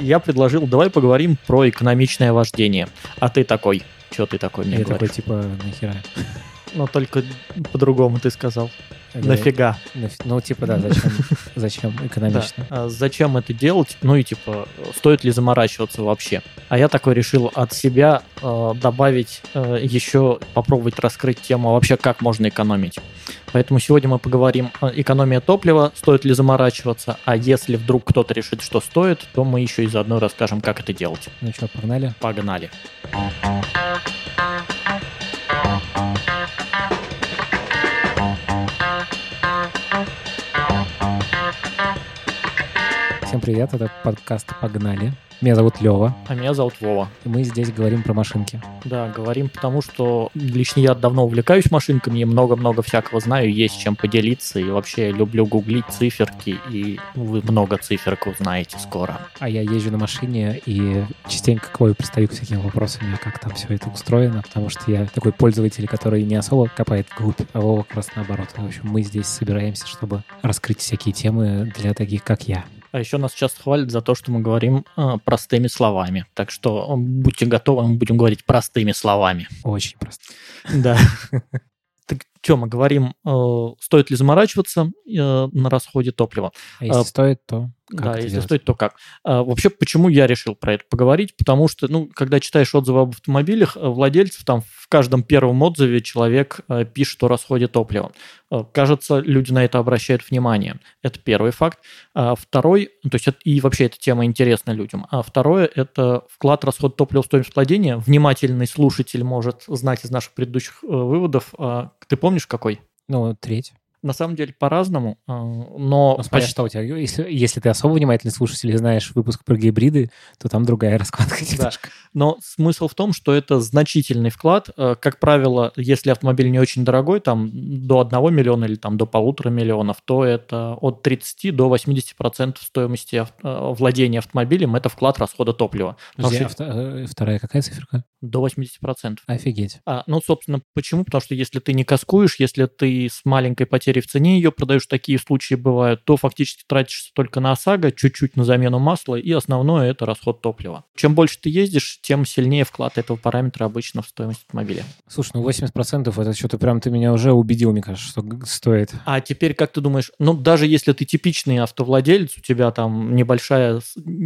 Я предложил, давай поговорим про экономичное вождение. А ты такой, что ты такой мне Я говоришь? такой, типа, нахера? Но только по-другому ты сказал. Я Нафига? говорю, «Наф- Ну, типа, да, зачем, зачем Да. экономично? А Зачем это делать? Ну и типа, стоит ли заморачиваться вообще? А я такой решил от себя э, добавить э, еще, попробовать раскрыть тему вообще, как можно экономить. Поэтому сегодня мы поговорим о экономии топлива, стоит ли заморачиваться, а если вдруг кто-то решит, что стоит, то мы еще и заодно расскажем, как это делать. Ну что, погнали? Погнали. Всем привет, это подкаст «Погнали». Меня зовут Лева, А меня зовут Вова. и мы здесь говорим про машинки. Да, говорим, потому что лично я давно увлекаюсь машинками и много-много всякого знаю, есть чем поделиться, и вообще люблю гуглить циферки, и вы много циферок узнаете скоро. А я езжу на машине и частенько к Вове пристаю к всякими вопросами, как там все это устроено, потому что я такой пользователь, который не особо копает вглубь, а Вова как раз наоборот. В общем, мы здесь собираемся, чтобы раскрыть всякие темы для таких, как я. А еще нас часто хвалят за то, что мы говорим э, простыми словами. Так что э, будьте готовы, мы будем говорить простыми словами. Очень просто. Да. Так что, мы говорим, э, стоит ли заморачиваться э, на расходе топлива? А если А, стоит, то как да, если делать? стоит, то как. А, вообще, почему я решил про это поговорить? Потому что, ну, когда читаешь отзывы об автомобилях, э, владельцев, там в каждом первом отзыве человек э, пишет о расходе топлива. Э, Кажется, люди на это обращают внимание. Это первый факт. А второй, то есть это- и вообще эта тема интересна людям. А второе – это вклад расход топлива в стоимость владения. Внимательный слушатель может знать из наших предыдущих э, выводов. А, Ты помнишь, какой? Ну, треть. На самом деле по-разному, а, но Ну, смотря почти- что у тебя. Если, если ты особо внимательный слушатель и знаешь выпуск про гибриды, то там другая раскладка немножко. Но смысл в том, что это значительный вклад. Э, Как правило, если автомобиль не очень дорогой, там до 1 миллиона или там до полутора миллионов, то это от 30 до 80% стоимости э, владения автомобилем это вклад расхода топлива. Потому Подожди, что а вто- э, вторая какая циферка? До 80%. Офигеть. А, ну, собственно, почему? Потому что если ты не каскуешь, если ты с маленькой потерей в цене ее продаешь, такие случаи бывают, то фактически тратишься только на ОСАГО, чуть-чуть на замену масла, и основное это расход топлива. Чем больше ты ездишь, тем сильнее вклад этого параметра обычно в стоимость автомобиля. Слушай, ну 80% это что-то прям ты меня уже убедил, мне кажется, что стоит. А теперь, как ты думаешь, ну, даже если ты типичный автовладелец, у тебя там небольшая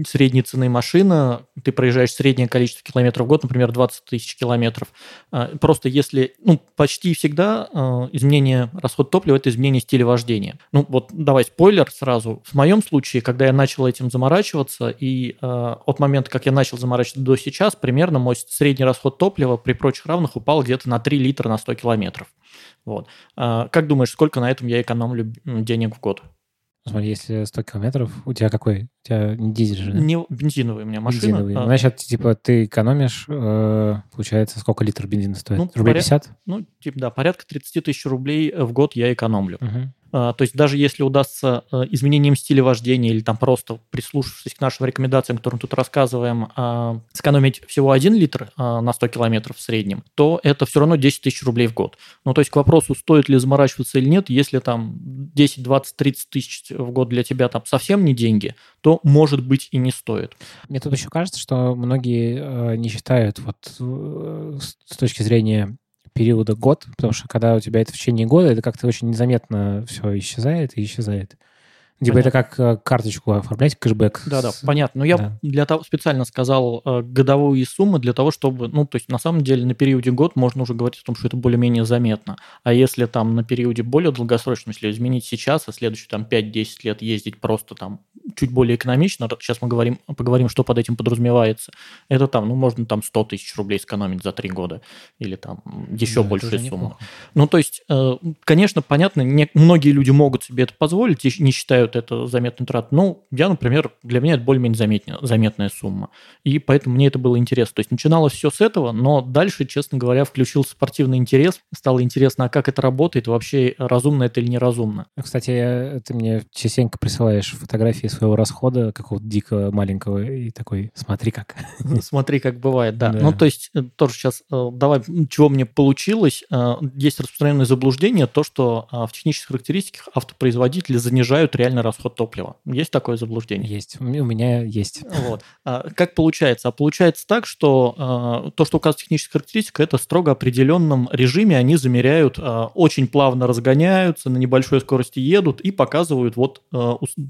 средней цены машина, ты проезжаешь среднее количество километров в год, например, 20 тысяч километров, а, просто если, ну, почти всегда а, изменение расход топлива – это изменение стиля вождения. Ну, вот давай спойлер сразу. В моем случае, когда я начал этим заморачиваться, и а, от момента, как я начал заморачиваться до сейчас, примерно мой средний расход топлива при прочих равных упал где-то на 3 литра на 100 километров. Вот. А, Как думаешь, сколько на этом я экономлю денег в год? Смотри, если 100 километров, у тебя какой? У тебя не дизель же, да? Не бензиновая у меня машина. Бензиновый. а, Значит, типа, ты экономишь, э, получается, сколько литров бензина стоит? Ну, Рублей поря- 50? Ну, типа, да, порядка 30 тысяч рублей в год я экономлю. Мгм. А, То есть даже если удастся э, изменением стиля вождения или там просто прислушавшись к нашим рекомендациям, которые мы тут рассказываем, а, сэкономить всего 1 литр а, на 100 километров в среднем, то это все равно 10 тысяч рублей в год. Ну, то есть к вопросу, стоит ли заморачиваться или нет, если там 10, 20, 30 тысяч в год для тебя там совсем не деньги, то может быть и не стоит. Мне тут еще кажется, что многие э, не считают вот э, с с точки зрения периода год, потому что когда у тебя это в течение года, это как-то очень незаметно все исчезает и исчезает. Типа это как э, карточку оформлять, кэшбэк. Да-да, понятно. Но я да. для того специально сказал э, годовые суммы для того, чтобы, ну, то есть на самом деле на периоде год можно уже говорить о том, что это более-менее заметно. А если там на периоде более долгосрочном, если изменить сейчас, а следующие там 5-10 лет ездить просто там чуть более экономично, сейчас мы говорим, поговорим, что под этим подразумевается, это там, ну, можно там 100 тысяч рублей сэкономить за 3 года или там еще Да, суммы. неплохо. Ну, то есть, э, конечно, понятно, не- многие люди могут себе это позволить не считают это заметной тратой. Ну, я, например, для меня это более-менее заметня- заметная сумма. И поэтому мне это было интересно. То есть начиналось все с этого, но дальше, честно говоря, включился спортивный интерес. Стало интересно, а как это работает, вообще разумно это или неразумно. Кстати, э, ты мне частенько присылаешь фотографии своего расхода какого-то дикого маленького и такой, смотри как. Смотри, как бывает, да. Да. Ну, то есть, э, тоже сейчас, э, давай, чего мне получилось. Есть распространенное заблуждение, то, что э, в технических характеристиках автопроизводители занижают реальный реальный расход топлива. Есть такое заблуждение? Есть. У меня есть. Вот. А, как получается? А получается так, что а, то, что указывает техническая характеристика, это строго определенном режиме они замеряют, а, очень плавно разгоняются, на небольшой скорости едут и показывают вот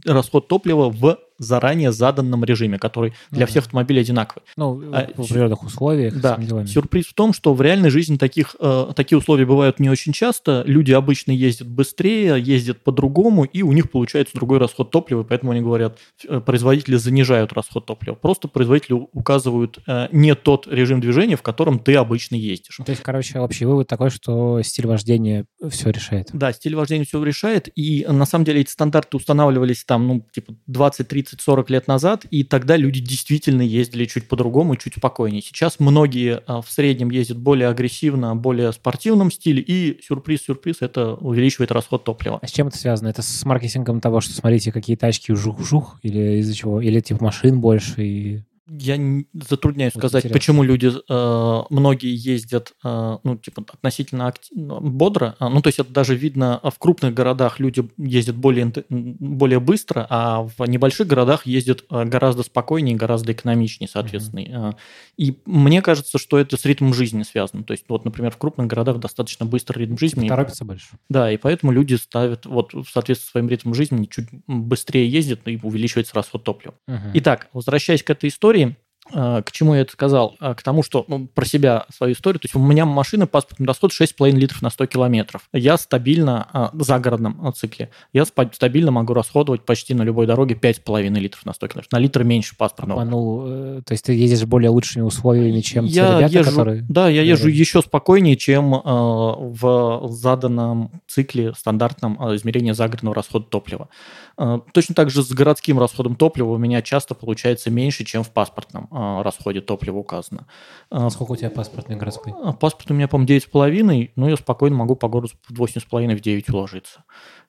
расход топлива в заранее заданном режиме, который для всех автомобилей одинаковый. Ну, а, в определенных условиях. Да. Сюрприз в том, что в реальной жизни таких, э, такие условия бывают не очень часто. Люди обычно ездят быстрее, ездят по-другому, и у них получается другой расход топлива, поэтому они говорят, э, производители занижают расход топлива. Просто производители указывают э, не тот режим движения, в котором ты обычно ездишь. То есть, короче, общий вывод такой, что стиль вождения все решает. Да, стиль вождения все решает, и на самом деле эти стандарты устанавливались там, ну, типа 20-30 30-40 лет назад, и тогда люди действительно ездили чуть по-другому, чуть спокойнее. Сейчас многие а, в среднем ездят более агрессивно, более спортивном стиле, и сюрприз-сюрприз, это увеличивает расход топлива. А с чем это связано? Это с маркетингом того, что смотрите, какие тачки жух-жух, или из-за чего? Или типа машин больше и я затрудняюсь вот сказать, интересно. почему люди, э, многие ездят, э, ну, типа, относительно активно, бодро. А, ну, то есть это даже видно, а в крупных городах люди ездят более, более быстро, а в небольших городах ездят э, гораздо спокойнее, гораздо экономичнее, соответственно. Mm-hmm. И мне кажется, что это с ритмом жизни связано. То есть, вот, например, в крупных городах достаточно быстрый ритм жизни. Типа торопится больше. Да, и поэтому люди ставят, вот, в соответствии с своим ритмом жизни, чуть быстрее ездят, и увеличивается расход топлива. Mm-hmm. Итак, возвращаясь к этой истории, истории, а, к чему я это сказал? А, к тому, что ну, про себя, свою историю. То есть у меня машина, паспортный расход 6,5 литров на 100 километров. Я стабильно, а, в загородном цикле, я стабильно могу расходовать почти на любой дороге 5,5 литров на 100 километров. На литр меньше паспортного. А, ну, э, то есть ты ездишь более лучшими условиями, чем я те ребята, езжу, которые... Да, я езжу еще спокойнее, чем э, в заданном цикле стандартном измерения загородного расхода топлива. Э, точно так же с городским расходом топлива у меня часто получается меньше, чем в паспортном э, расходе топлива указано. Э, Сколько у тебя паспортный городской? Паспорт у меня, по-моему, 9,5, но я спокойно могу по городу в 8,5 в 9 уложиться.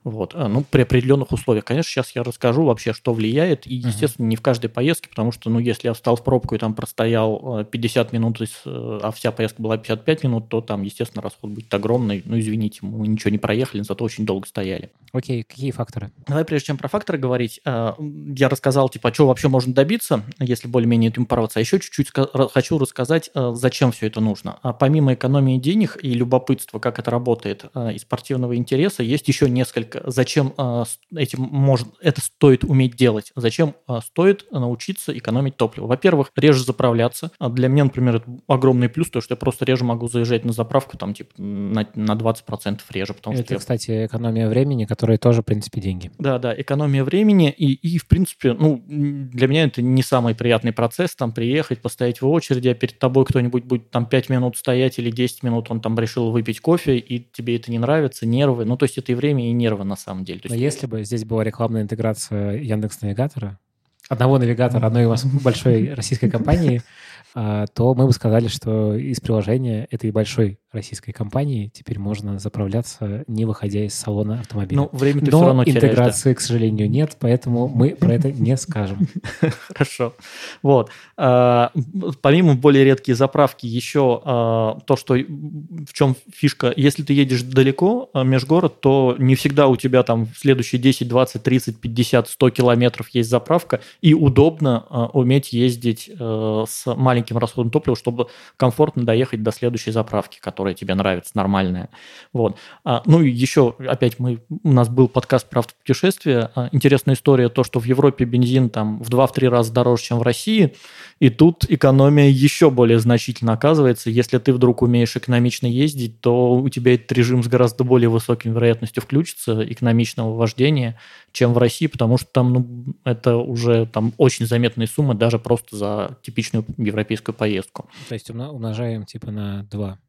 Вот. А, ну, при определенных условиях. Конечно, сейчас я расскажу вообще, что влияет. И, естественно, uh-huh. не в каждой поездке, потому что, ну, если я встал в пробку и там простоял 50 э, минут, э, а вся поездка была 55 минут, то там, естественно, расход будет огромный. Ну, извините, мы ничего не проехали, зато очень долго стояли. Окей, okay. какие факторы? Давай, прежде чем про факторы говорить, я рассказал, типа, что вообще можно добиться, если более-менее этим порваться. А еще чуть-чуть хочу рассказать, зачем все это нужно. А помимо экономии денег и любопытства, как это работает, и спортивного интереса, есть еще несколько зачем а, этим может, это стоит уметь делать, зачем стоит научиться экономить топливо. Во-первых, реже заправляться. А для меня, например, это огромный плюс, то, что я просто реже могу заезжать на заправку, там, типа, на, на 20% реже. Потому это, что кстати, экономия времени, которая тоже, в принципе, деньги. Да, да, экономия времени, и, и в принципе, ну, для меня это не самый приятный процесс, там, приехать, постоять в очереди, а перед тобой кто-нибудь будет там 5 минут стоять или 10 минут, он там решил выпить кофе, и тебе это не нравится, нервы, ну, то есть это и время, и нервы на самом деле. То есть... Но если бы здесь была рекламная интеграция Яндекс Навигатора, одного навигатора одной большой российской компании, а, то мы бы сказали, что из приложения этой большой российской компании теперь можно заправляться, не выходя из салона автомобиля. Ну, время ты Но все равно интеграции, теряешь, да. к сожалению, нет, поэтому мы про это не скажем. Хорошо. Вот. А, помимо более редкие заправки, еще а, то, что в чем фишка, если ты едешь далеко, межгород, то не всегда у тебя там в следующие 10, 20, 30, 50, 100 километров есть заправка, и удобно уметь ездить э, с маленьким расходом топлива, чтобы комфортно доехать до следующей заправки, которая которая тебе нравится, нормальная. Вот. А, ну и еще, опять, мы, у нас был подкаст про автопутешествия. А, интересная история, то, что в Европе бензин там в 2-3 раза дороже, чем в России, и тут экономия еще более значительно оказывается. Если ты вдруг умеешь экономично ездить, то у тебя этот режим с гораздо более высокой вероятностью включится, экономичного вождения, чем в России, потому что там ну, это уже там очень заметные суммы даже просто за типичную европейскую поездку. То есть умножаем типа на 2.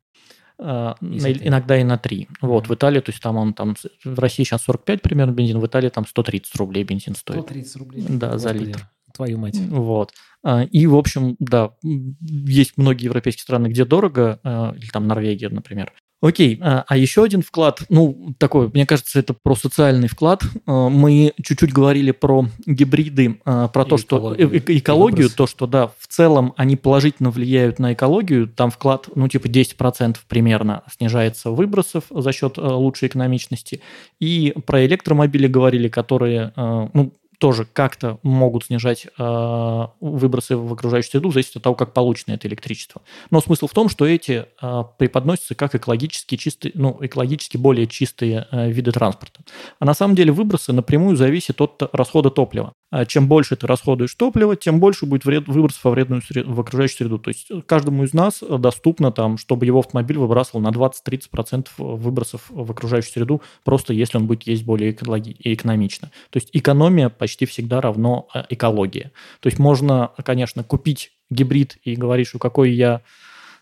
Э, иногда и на 3. Вот, mm-hmm. в Италии, то есть там он там, в России сейчас 45 примерно бензин, в Италии там 130 рублей бензин стоит. 130 рублей? Да, Господи, за литр. Твою мать. Вот. А, и, в общем, да, есть многие европейские страны, где дорого, э, или там Норвегия, например, Окей, а, а еще один вклад, ну, такой, мне кажется, это про социальный вклад. А, мы чуть-чуть говорили про гибриды, а, про и то, что экологию, э, экологию то, что, да, в целом они положительно влияют на экологию. Там вклад, ну, типа 10% примерно снижается выбросов за счет лучшей экономичности. И про электромобили говорили, которые, ну, тоже как-то могут снижать э, выбросы в окружающую среду, зависит от того, как получено это электричество. Но смысл в том, что эти э, преподносятся как экологически чистые, ну, экологически более чистые э, виды транспорта. А на самом деле выбросы напрямую зависят от расхода топлива. А чем больше ты расходуешь топлива, тем больше будет вред, выбросов во вредную среду, в окружающую среду. То есть каждому из нас доступно, там, чтобы его автомобиль выбрасывал на 20-30% выбросов в окружающую среду, просто если он будет есть более экологи- экономично. То есть экономия по почти всегда равно э, экологии. То есть можно, конечно, купить гибрид и говорить, что какой я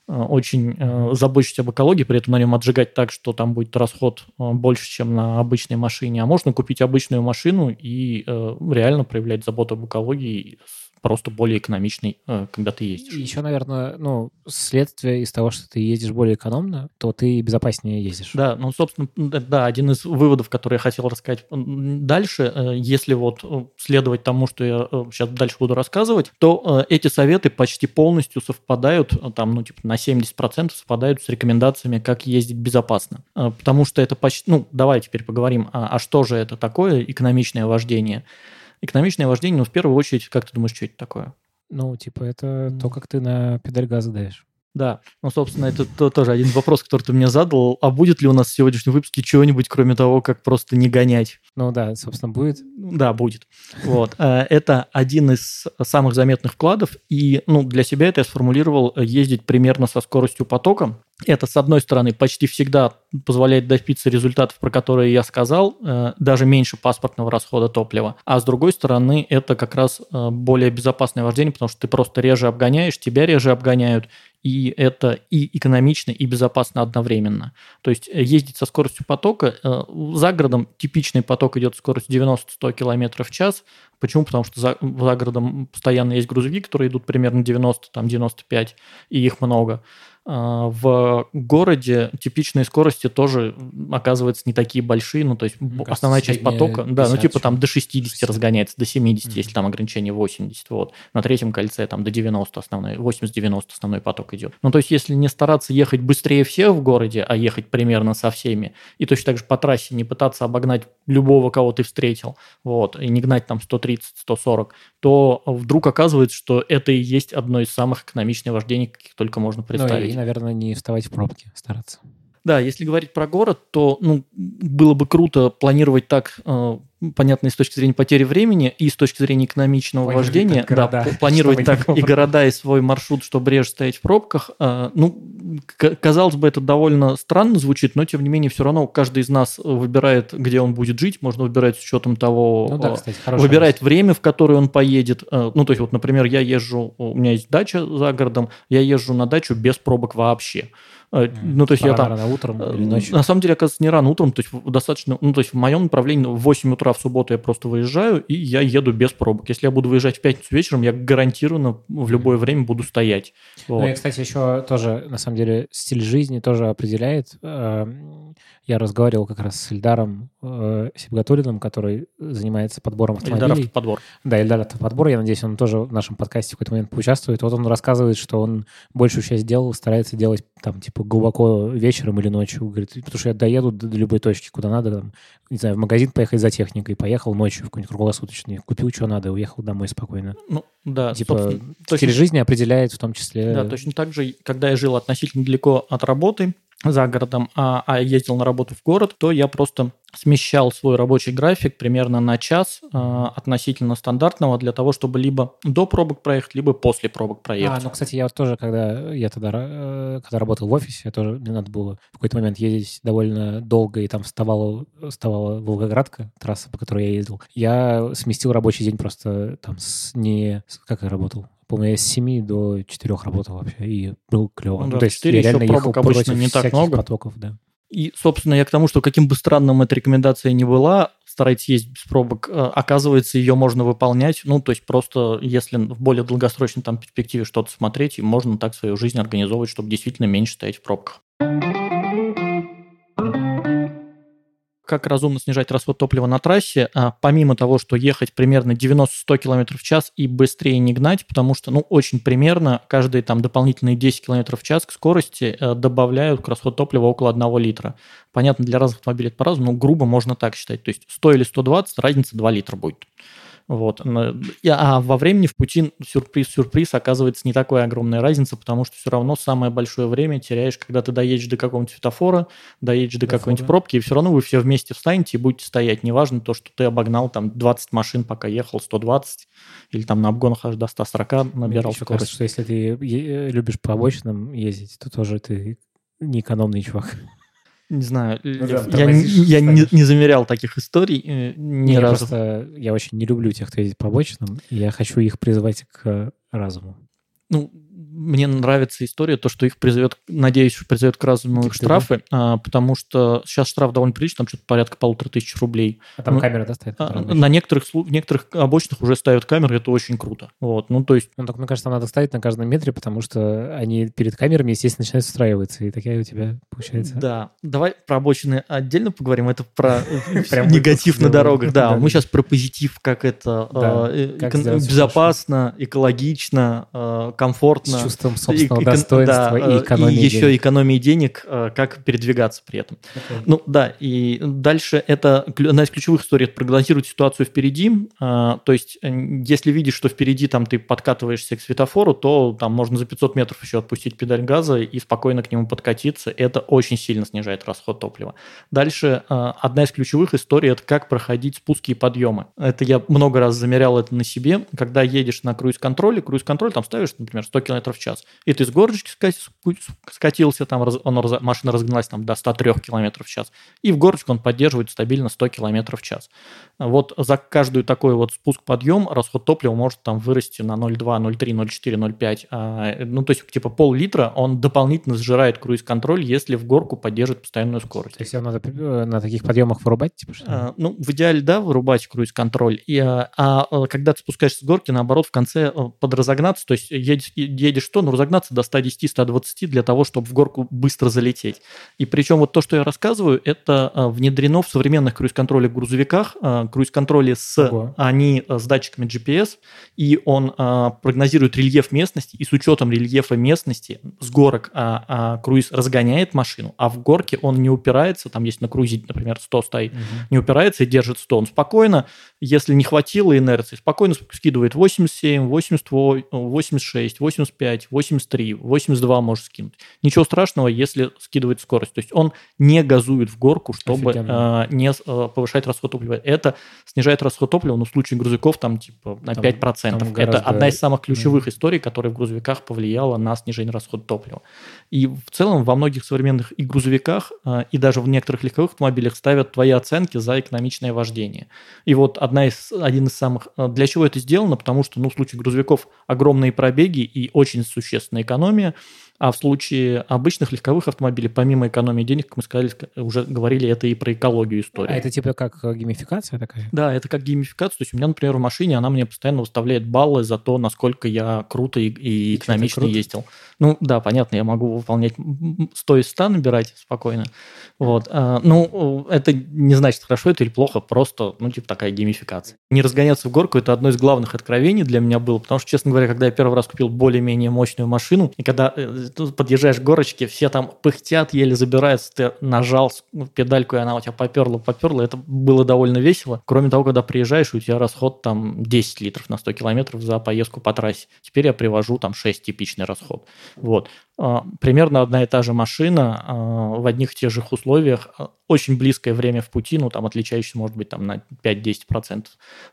э, очень э, забочусь об экологии, при этом на нем отжигать так, что там будет расход больше, чем на обычной машине. А можно купить обычную машину и реально проявлять заботу об экологии просто более экономичный, э, когда ты ездишь. Еще, наверное, ну, следствие из того, что ты ездишь более экономно, то ты безопаснее ездишь. Да, ну, собственно, да, один из выводов, который я хотел рассказать дальше, э, если вот э, следовать тому, что я сейчас дальше буду рассказывать, то эти советы почти полностью совпадают, там, ну, типа на 70% совпадают с рекомендациями, как ездить безопасно. Потому что это почти, ну, давай теперь поговорим, а, а что же это такое экономичное вождение? Экономичное вождение, ну, в первую очередь, как ты думаешь, что это такое? Ну, типа, это то, как ты на педаль газа даешь. Да, ну, собственно, это то, тоже один вопрос, который ты мне задал. А будет ли у нас в сегодняшнем выпуске чего-нибудь, кроме того, как просто не гонять? Ну да, собственно, будет. Да, будет. Вот. Э, это один из самых заметных вкладов. И ну, для себя это я сформулировал ездить примерно со скоростью потока. Это, с одной стороны, почти всегда позволяет добиться результатов, про которые я сказал, э, даже меньше паспортного расхода топлива. А с другой стороны, это как раз э, более безопасное вождение, потому что ты просто реже обгоняешь, тебя реже обгоняют, и это и экономично, и безопасно одновременно. То есть э, ездить со скоростью потока, за городом типичный поток идет скоростью 90-100 км в час. Почему? Потому что за, за городом постоянно есть грузовики, которые идут примерно 90, там 95, и их много. А, в городе типичные скорости тоже оказываются не такие большие, ну то есть Мне основная часть потока, да, ну типа там до 60, 60. разгоняется, до 70, mm-hmm. если там ограничение 80, вот. На третьем кольце там до 90 основной, 80-90 основной поток идет. Ну то есть если не стараться ехать быстрее всех в городе, а ехать примерно со всеми, и точно так же по трассе не пытаться обогнать любого, кого ты встретил, вот, и не гнать там 130-140, то вдруг оказывается, что это и есть одно из самых экономичных вождений, каких только можно представить. Наверное, не вставать в пробки, стараться. Да, если говорить про город, то ну, было бы круто планировать так э, понятно, и с точки зрения потери времени, и с точки зрения экономичного планировать вождения, да, планировать так и города, и свой маршрут, чтобы реже стоять в пробках. А, ну, казалось бы, это довольно странно звучит, но тем не менее все равно каждый из нас выбирает, где он будет жить, можно выбирать с учетом того, ну, да, кстати, выбирает вопрос. время, в которое он поедет. А, ну, то есть вот, например, я езжу, у меня есть дача за городом, я езжу на дачу без пробок вообще. А, ну, то есть я там... Рано утром или ночью? На самом деле, оказывается, не рано утром, то есть достаточно... Ну, то есть в моем направлении в 8 утра в субботу я просто выезжаю, и я еду без пробок. Если я буду выезжать в пятницу вечером, я гарантированно в любое время буду стоять. Вот. Ну и, кстати, еще тоже, на самом деле, стиль жизни тоже определяет. Эм, я разговаривал как раз с Ильдаром э, Сибгатулиным, который занимается подбором автомобилей. Ильдар подбор. Да, Ильдар подбор. Я надеюсь, он тоже в нашем подкасте в какой-то момент поучаствует. Вот он рассказывает, что он большую часть дел старается делать там, типа, глубоко вечером или ночью. Говорит, потому что я доеду до любой точки, куда надо, там, не знаю, в магазин поехать за техникой, поехал ночью в какой-нибудь круглосуточный, купил, что надо, уехал домой спокойно. Ну, да. Типа, стиль точно... жизни определяет в том числе... Да, точно так же, когда я жил относительно далеко от работы, за городом, а, а ездил на работу в город, то я просто смещал свой рабочий график примерно на час э, относительно стандартного для того, чтобы либо до пробок проехать, либо после пробок проехать. А, ну, кстати, я тоже, когда я тогда, э, когда работал в офисе, тоже, мне надо было в какой-то момент ездить довольно долго, и там вставала, вставала Волгоградка, трасса, по которой я ездил. Я сместил рабочий день просто там с не... Как я работал? Помню, я с 7 до 4 работал вообще, и был клево. Ну, да, ну, то есть я реально ехал обычно не так много. потоков, да. И, собственно, я к тому, что каким бы странным эта рекомендация ни была, старайтесь ездить без пробок, э, оказывается, ее можно выполнять. Ну, то есть просто, если в более долгосрочной там перспективе что-то смотреть, можно так свою жизнь организовывать, чтобы действительно меньше стоять в пробках. Как разумно снижать расход топлива на трассе, а, помимо того, что ехать примерно 90-100 км в час и быстрее не гнать, потому что, ну, очень примерно каждые там дополнительные 10 км в час к скорости э, добавляют к расходу топлива около 1 литра. Понятно, для разных автомобилей это по-разному, но грубо можно так считать. То есть 100 или 120, разница 2 литра будет. Вот. А во времени в пути сюрприз-сюрприз оказывается не такая огромная разница, потому что все равно самое большое время теряешь, когда ты доедешь до какого-нибудь светофора, доедешь до какой-нибудь пробки, и все равно вы все вместе встанете и будете стоять. Неважно то, что ты обогнал там 20 машин, пока ехал 120, или там на обгонах аж до 140 набирал Мне скорость. Кажется, что если ты любишь по обочинам ездить, то тоже ты не экономный чувак. Не знаю, ну, да, я, я не, не замерял таких историй э, ни не, разу. Просто я очень не люблю тех, кто ездит по обочинам, и я хочу их призвать к разуму. Ну, мне нравится история, то, что их призовет, надеюсь, призовет к разуму их штрафы, а, потому что сейчас штраф довольно приличный, там что-то порядка полутора тысяч рублей. А там ну, камера, да, стоит? А, на некоторых, в некоторых обочинах уже ставят камеры, это очень круто. Вот, ну, то есть... Ну, так, мне кажется, там надо ставить на каждом метре, потому что они перед камерами, естественно, начинают встраиваться, и такая у тебя получается... Да. Давай про обочины отдельно поговорим, это про негатив на дорогах. Да, мы сейчас про позитив, как это э, безопасно, экологично, э, комфортно чувством собственного и, достоинства да, и экономии и еще денег. экономии денег, э, как передвигаться при этом. Okay. Ну да, и дальше это одна из ключевых историй, это прогнозировать ситуацию впереди. Э, то есть, э, если видишь, что впереди там ты подкатываешься к светофору, то там можно за 500 метров еще отпустить педаль газа и спокойно к нему подкатиться. Это очень сильно снижает расход топлива. Дальше одна из ключевых историй это как проходить спуски и подъемы. Это я много раз замерял это на себе. Когда едешь на круиз-контроле, круиз-контроль там ставишь, например, 100 км в час. И ты с горочки скатился, там он, машина разгналась там, до 103 км в час. И в горочку он поддерживает стабильно 100 км в час. Вот за каждую такой вот спуск-подъем расход топлива может там вырасти на 0,2, 0,3, 0,4, 0,5. А, ну, то есть, типа пол-литра он дополнительно сжирает круиз-контроль, если в горку поддержит постоянную скорость. То есть его надо э, на таких подъемах вырубать? Типа, что а, ну, в идеале, да, вырубать круиз-контроль. И, а, а когда ты спускаешься с горки, наоборот, в конце э, подразогнаться, то есть едешь, едешь что? Ну, разогнаться до 110-120 для того, чтобы в горку быстро залететь. И причем вот то, что я рассказываю, это а, внедрено в современных круиз-контролях грузовиках, а, круиз-контроле с, Ого. они а, с датчиками GPS, и он прогнозирует рельеф местности, и с учетом рельефа местности с горок круиз разгоняет машину, а в горке он не упирается, там есть на круизе, например, 100 стоит, угу. не упирается и держит 100, он спокойно, если не хватило инерции, спокойно скидывает 87, 88, 86, 85, 85, 83, 82 может скинуть. Ничего страшного, если скидывает скорость. То есть он не газует в горку, чтобы э, не э, повышать расход топлива. Это снижает расход топлива, но в случае грузовиков там типа на там, 5%. Там гораздо... Это одна из самых ключевых mm. историй, которая в грузовиках повлияла на снижение расхода топлива. И в целом во многих современных и грузовиках, э, и даже в некоторых легковых автомобилях ставят твои оценки за экономичное вождение. И вот одна из, один из самых... Для чего это сделано? Потому что ну, в случае грузовиков огромные пробеги и очень существенная экономия. А в случае обычных легковых автомобилей, помимо экономии денег, как мы сказали, уже говорили, это и про экологию история. А это типа как э, геймификация такая? Да, это как геймификация. То есть у меня, например, в машине она мне постоянно выставляет баллы за то, насколько я круто и, и экономично ездил. Ну да, понятно, я могу выполнять 100 из 100 набирать спокойно. Вот. А, ну, это не значит, хорошо это или плохо, просто, ну, типа такая геймификация. Не разгоняться в горку – это одно из главных откровений для меня было, потому что, честно говоря, когда я первый раз купил более-менее мощную машину, и когда э, тут подъезжаешь к горочке, все там пыхтят, еле забираются, ты нажал педальку, и она у тебя поперла, поперла, это было довольно весело. Кроме того, когда приезжаешь, у тебя расход там 10 литров на 100 километров за поездку по трассе. Теперь я привожу там 6 типичный расход. Вот. А, примерно одна и та же машина а, в одних и тех же условиях, а, очень близкое время в пути, ну там отличающееся может быть там на 5-10%,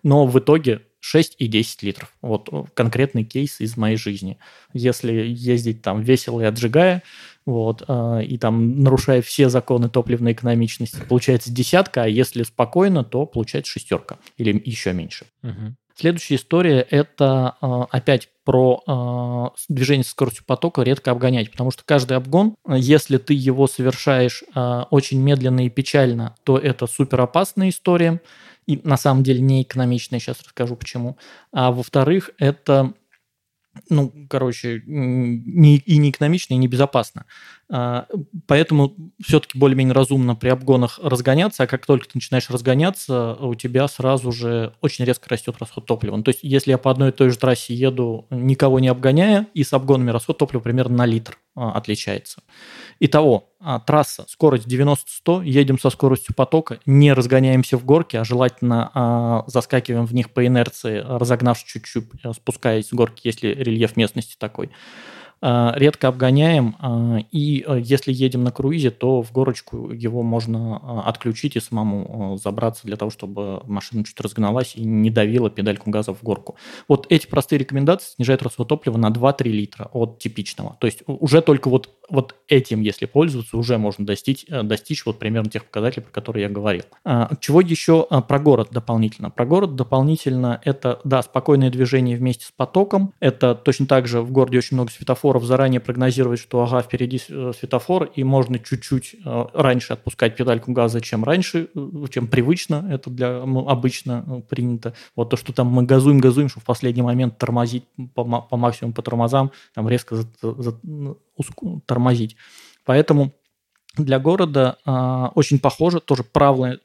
но в итоге 6 и 10 литров. Вот э, конкретный кейс из моей жизни. Если ездить там весело и отжигая, вот, э, и там нарушая все законы топливной экономичности, получается десятка, а если спокойно, то получается шестерка или еще меньше. Угу. Следующая история – это э, опять про движение со скоростью потока редко обгонять, потому что каждый обгон, если ты его совершаешь очень медленно и печально, то это супер опасная история – и на самом деле не экономичные, сейчас расскажу почему. А во-вторых, это ну, короче, не, и не экономично, и не безопасно. Поэтому все-таки более-менее разумно при обгонах разгоняться, а как только ты начинаешь разгоняться, у тебя сразу же очень резко растет расход топлива. Ну, то есть, если я по одной и той же трассе еду, никого не обгоняя, и с обгонами расход топлива примерно на литр а, отличается. Итого, а, трасса, скорость 90-100, едем со скоростью потока, не разгоняемся в горке, а желательно а, заскакиваем в них по инерции, разогнавшись чуть-чуть, э, спускаясь с горки, если рельеф местности такой. А, редко обгоняем, а, и э, если едем на круизе, то в горочку его можно отключить и самому забраться для того, чтобы машина чуть разгналась и не давила педальку газа в горку. Вот эти простые рекомендации снижают расход топлива на 2-3 литра от типичного. То есть уже только вот, вот этим, если пользоваться, уже можно достичь, э, достичь вот примерно тех показателей, про которые я говорил. Чего еще про город дополнительно? Про город дополнительно это, да, спокойное движение вместе с потоком. Это точно так же в городе очень много светофоров, светофоров заранее прогнозировать, что ага, впереди э, светофор, и можно чуть-чуть э, раньше отпускать педальку газа, чем раньше, э, чем привычно, это для обычно принято. Вот то, что там мы газуем, газуем, что в последний момент тормозить по, по максимуму по тормозам, там резко за, за, тормозить. Поэтому для города э, очень похоже, тоже плавное,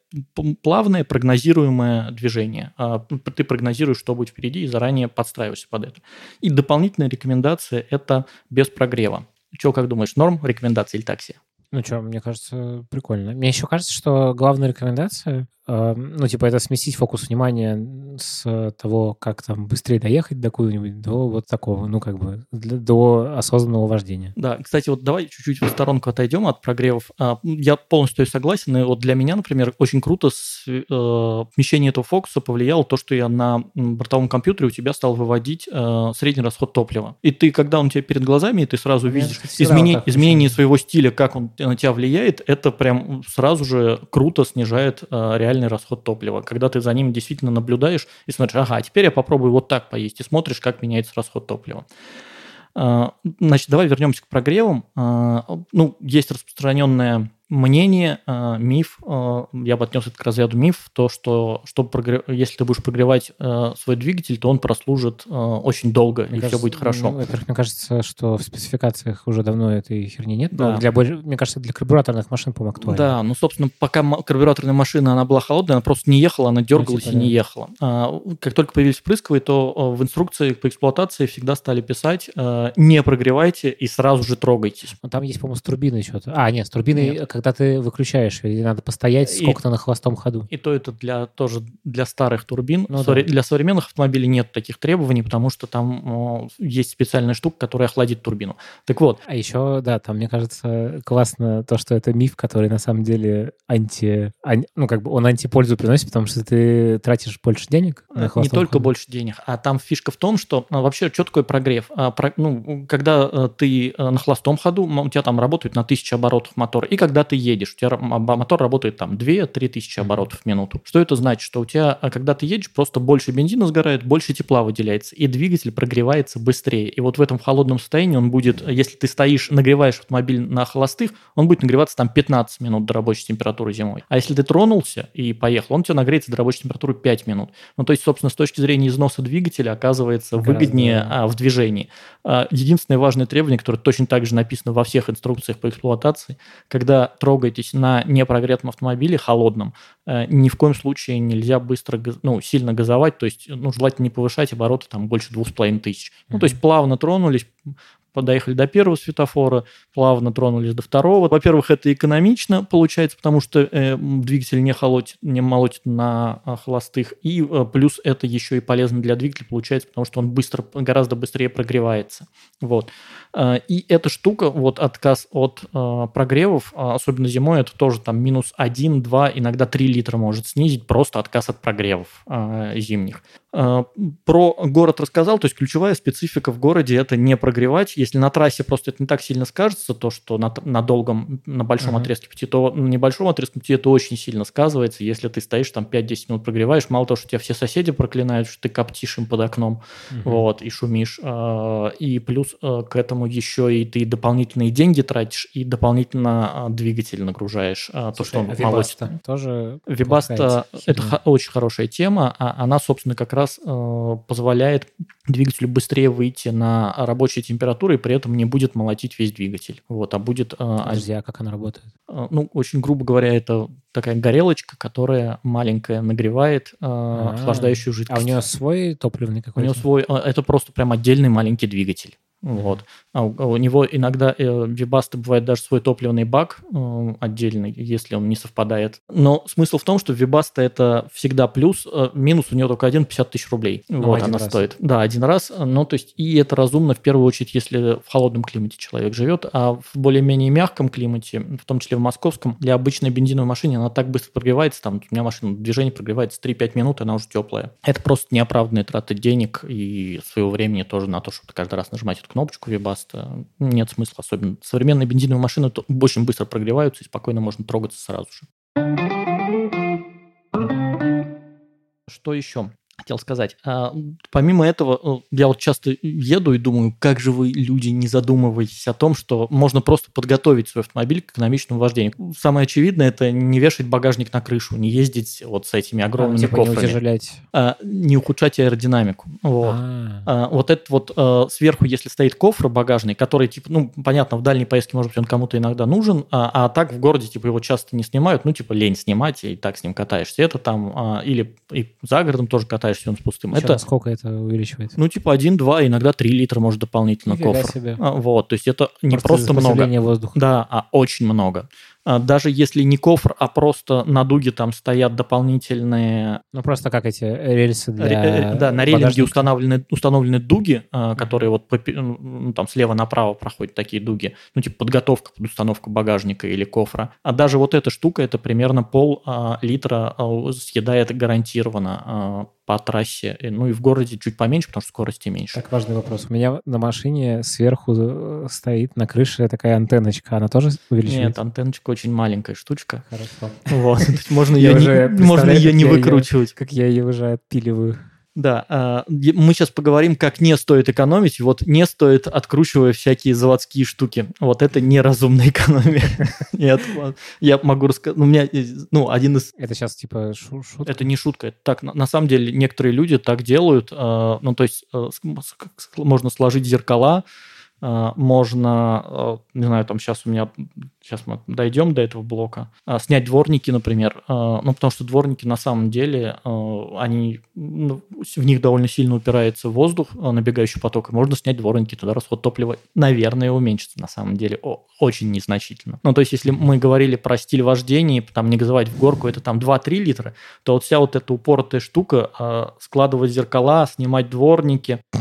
плавное прогнозируемое движение. Э, ты прогнозируешь, что будет впереди, и заранее подстраиваешься под это. И дополнительная рекомендация – это без прогрева. Че, как думаешь, норм рекомендации или такси? Ну что, мне кажется, прикольно. Мне еще кажется, что главная рекомендация ну, типа, это сместить фокус внимания с того, как там быстрее доехать до куда-нибудь, до вот такого, ну, как бы, до осознанного вождения. Да, кстати, вот давай чуть-чуть в сторонку отойдем от прогревов. А, я полностью согласен, и вот для меня, например, очень круто смещение э, этого фокуса повлияло то, что я на бортовом компьютере у тебя стал выводить э, средний расход топлива. И ты, когда он у тебя перед глазами, ты сразу видишь изменение, изменение своего стиля, как он на тебя влияет, это прям сразу же круто снижает э, реально реальный расход топлива, когда ты за ним действительно наблюдаешь и смотришь, ага, теперь я попробую вот так поесть, и смотришь, как меняется расход топлива. А, значит, давай вернемся к прогревам. А, ну, есть распространенная мнение, э, миф, э, я бы отнес это к разряду миф, то, что чтобы прогрев... если ты будешь прогревать э, свой двигатель, то он прослужит очень долго, мне и кажется, все будет хорошо. Ну, во-первых, мне кажется, что в спецификациях уже давно этой херни нет, да. но для, мне кажется, для карбюраторных машин, по-моему, актуально. Да, ну, собственно, пока карбюраторная машина, она была холодная, она просто не ехала, она дергалась ну, типа, и да. не ехала. А, как только появились впрысковые, то в инструкции по эксплуатации всегда стали писать не прогревайте и сразу же трогайтесь. Ну, там есть, по-моему, с турбиной что-то. А, нет, с турбиной, нет когда ты выключаешь, или надо постоять сколько-то на хвостом ходу. И то это для тоже для старых турбин. Ну, Сори, да. Для современных автомобилей нет таких требований, потому что там о, есть специальная штука, которая охладит турбину. Так вот. А еще, да, там, мне кажется, классно то, что это миф, который на самом деле анти... ан, ну, как бы он антипользу приносит, потому что ты тратишь больше денег на Не только ходу. больше денег, а там фишка в том, что ну, вообще, что такое прогрев? А, про, ну, когда э, ты э, на холостом ходу, у тебя там работает на 1000 оборотов мотор, и когда ты едешь, у тебя мотор работает там 2-3 тысячи оборотов в минуту. Что это значит? Что у тебя, а, когда ты едешь, просто больше бензина сгорает, больше тепла выделяется, и двигатель прогревается быстрее. И вот в этом холодном состоянии он будет, если ты стоишь, нагреваешь автомобиль на холостых, он будет нагреваться там 15 минут до рабочей температуры зимой. А если ты тронулся и поехал, он тебе нагреется до рабочей температуры 5 минут. Ну, то есть, собственно, с точки зрения износа двигателя оказывается Гораздо, выгоднее да. а, в движении. А, единственное важное требование, которое точно так же написано во всех инструкциях по эксплуатации, когда трогаетесь на непрогретом автомобиле, холодном, э, ни в коем случае нельзя быстро, ну, сильно газовать, то есть, ну, желательно не повышать обороты там больше двух с половиной тысяч. Ну, то есть плавно тронулись, доехали до первого светофора, плавно тронулись до второго. Во-первых, это экономично получается, потому что э, двигатель не, холотит, не молотит на э, холостых, и э, плюс это еще и полезно для двигателя получается, потому что он быстро, гораздо быстрее прогревается. Вот. Э, и эта штука, вот отказ от э, прогревов, э, особенно зимой, это тоже там минус 1, 2, иногда 3 литра может снизить, просто отказ от прогревов э, зимних. Э, про город рассказал, то есть ключевая специфика в городе это не прогревать, если на трассе просто это не так сильно скажется, то, что на, на долгом, на большом uh-huh. отрезке пути, то на небольшом отрезке пути это очень сильно сказывается. Если ты стоишь там 5-10 минут прогреваешь, мало того, что тебя все соседи проклинают, что ты коптишь им под окном, uh-huh. вот, и шумишь. Э, и плюс э, к этому еще и ты дополнительные деньги тратишь, и дополнительно двигатель нагружаешь. Слушай, то, что а Вибаста тоже Вибаста – это очень хорошая тема, а она, собственно, как раз раз э, позволяет двигателю быстрее выйти на рабочие температуры и при этом не будет молотить весь двигатель. Вот, а будет... Э, Подожди, а как она работает? э, ну, очень грубо говоря, это такая горелочка, которая маленькая нагревает э, А. охлаждающую А жидкость. у нее свой топливный У какой-то? него свой, э, это просто прям отдельный маленький двигатель. Вот. А у, а у него иногда э, Webasto бывает даже свой топливный бак э, отдельный, если он не совпадает. Но смысл в том, что Webasto это всегда плюс, э, минус у него только один 50 тысяч рублей. Ну, вот она раз. стоит. Да, один раз. Ну, то есть, и это разумно в первую очередь, если в холодном климате человек живет, а в более-менее мягком климате, в том числе в московском, для обычной бензиновой машины она так быстро прогревается, там у меня машина движение прогревается 3-5 минут, она уже теплая. Это просто неоправданные траты денег и своего времени тоже на то, чтобы каждый раз нажимать эту кнопочку Webasto. Нет смысла особенно. Современные бензиновые машины очень быстро прогреваются и спокойно можно трогаться сразу же. Что еще? Хотел сказать. А, помимо этого, э, я вот часто еду и думаю, как же вы, люди, не задумываетесь о том, что можно просто подготовить свой автомобиль к экономичному вождению. Самое очевидное – это не вешать багажник на крышу, не ездить вот с этими А, огромными типа не кофрами, утяжелять. а, не ухудшать аэродинамику. Вот. А, А, вот этот вот э, сверху, если стоит кофр багажный, который, типа, ну, понятно, в дальней поездке, может быть, он кому-то иногда нужен, а, а так в городе, типа, его часто не снимают, ну, типа, лень снимать, и так с ним катаешься. Это там, а, или и за городом тоже катаешься, он с пустым. чё, это, насколько это увеличивает? ну, типа, 1-2, иногда 3 литра может дополнительно Нифига кофр. себе. А, вот, то есть это не просто, много. воздуха. Да, а очень много. А, даже если не кофр, а просто на дуге там стоят дополнительные Ну, просто как эти рельсы Ре- для э, Да, на багажника. установлены, установлены дуги, а, которые вот ну, там слева направо проходят такие дуги, ну типа подготовка под установку багажника или кофра. А даже вот эта штука, это примерно пол а, а, съедает гарантированно по трассе. И, Ну и в городе чуть поменьше, потому что скорости меньше. Так, важный вопрос. У меня на машине сверху э, стоит на крыше такая антенночка. Она тоже увеличивает? Нет, антенночка очень маленькая штучка. Хорошо. Вот, можно ее не, выкручивать. Как я ее уже отпиливаю. Да, а, мы сейчас поговорим, как не стоит экономить. Вот не стоит, откручивая всякие заводские штуки. Вот это неразумная экономия. Нет, я могу рассказать. У меня, ну, один из... Это сейчас типа шу- шутка? Это не шутка. Это так, на, самом деле, некоторые люди так делают. а, ну, то есть, э, можно сложить зеркала, можно, э, не знаю, там сейчас у меня, сейчас мы дойдем до этого блока, а, снять дворники, например, а, ну, потому что дворники на самом деле, а, они, ну, в них довольно сильно упирается воздух, а, набегающий поток, и можно снять дворники, тогда расход топлива, наверное, уменьшится на самом деле, очень незначительно. Ну, то есть, если мы говорили про стиль вождения, там, не газовать в горку, это там 2-3 литра, то вот вся вот эта упоротая штука, а, складывать зеркала, снимать дворники, а,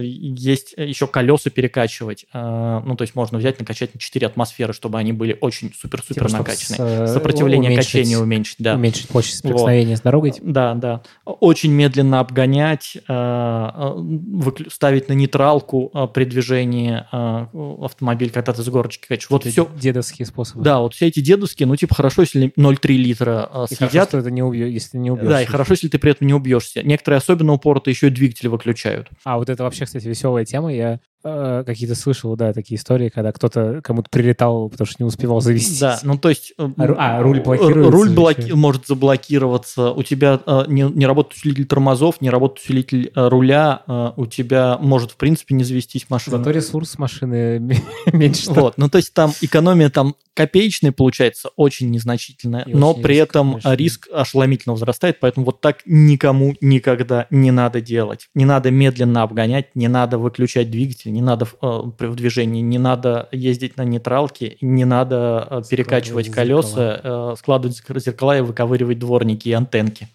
есть еще колеса перекачивать. А, ну, то есть можно взять, накачать на 4 атмосферы, чтобы они были очень супер-супер Типа, чтоб накачанные. с, э, Сопротивление уменьшить- качению уменьшить, да. Уменьшить площадь соприкосновения с дорогой. типа. Да, да. Очень медленно обгонять, а, а, ставить на нейтралку а, при движении а, автомобиль, когда ты с горочки качаешь. Вот все. Дедовские способы. Да, вот все эти дедовские, ну, типа, хорошо, если 0,3 литра а, И хорошо, съедят. что это не убьет, если не убьешь. Да, и хорошо, если ты при этом не убьешься. Некоторые особенно упоротые еще и двигатель выключают. А вот это вообще, кстати, веселая тема. Я какие-то слышал, да, такие истории, когда кто-то кому-то прилетал, потому что не успевал завести. Да, ну то есть... э, А а, руль блокируется Руль блоки- может заблокироваться, у тебя э, не, не работает усилитель тормозов, не работает усилитель э, руля, э, у тебя может в принципе не завестись машина. Зато ресурс машины меньше. Вот, ну то есть там экономия там копеечная получается, очень незначительная, И но очень при риск, этом конечно. риск ошеломительно возрастает, поэтому вот так никому никогда не надо делать. Не надо медленно обгонять, не надо выключать двигатель, не надо э, при в движении, не надо ездить на нейтралке, не надо э, перекачивать Складывать колеса, э, складывать зер- зеркала и выковыривать дворники и антенки.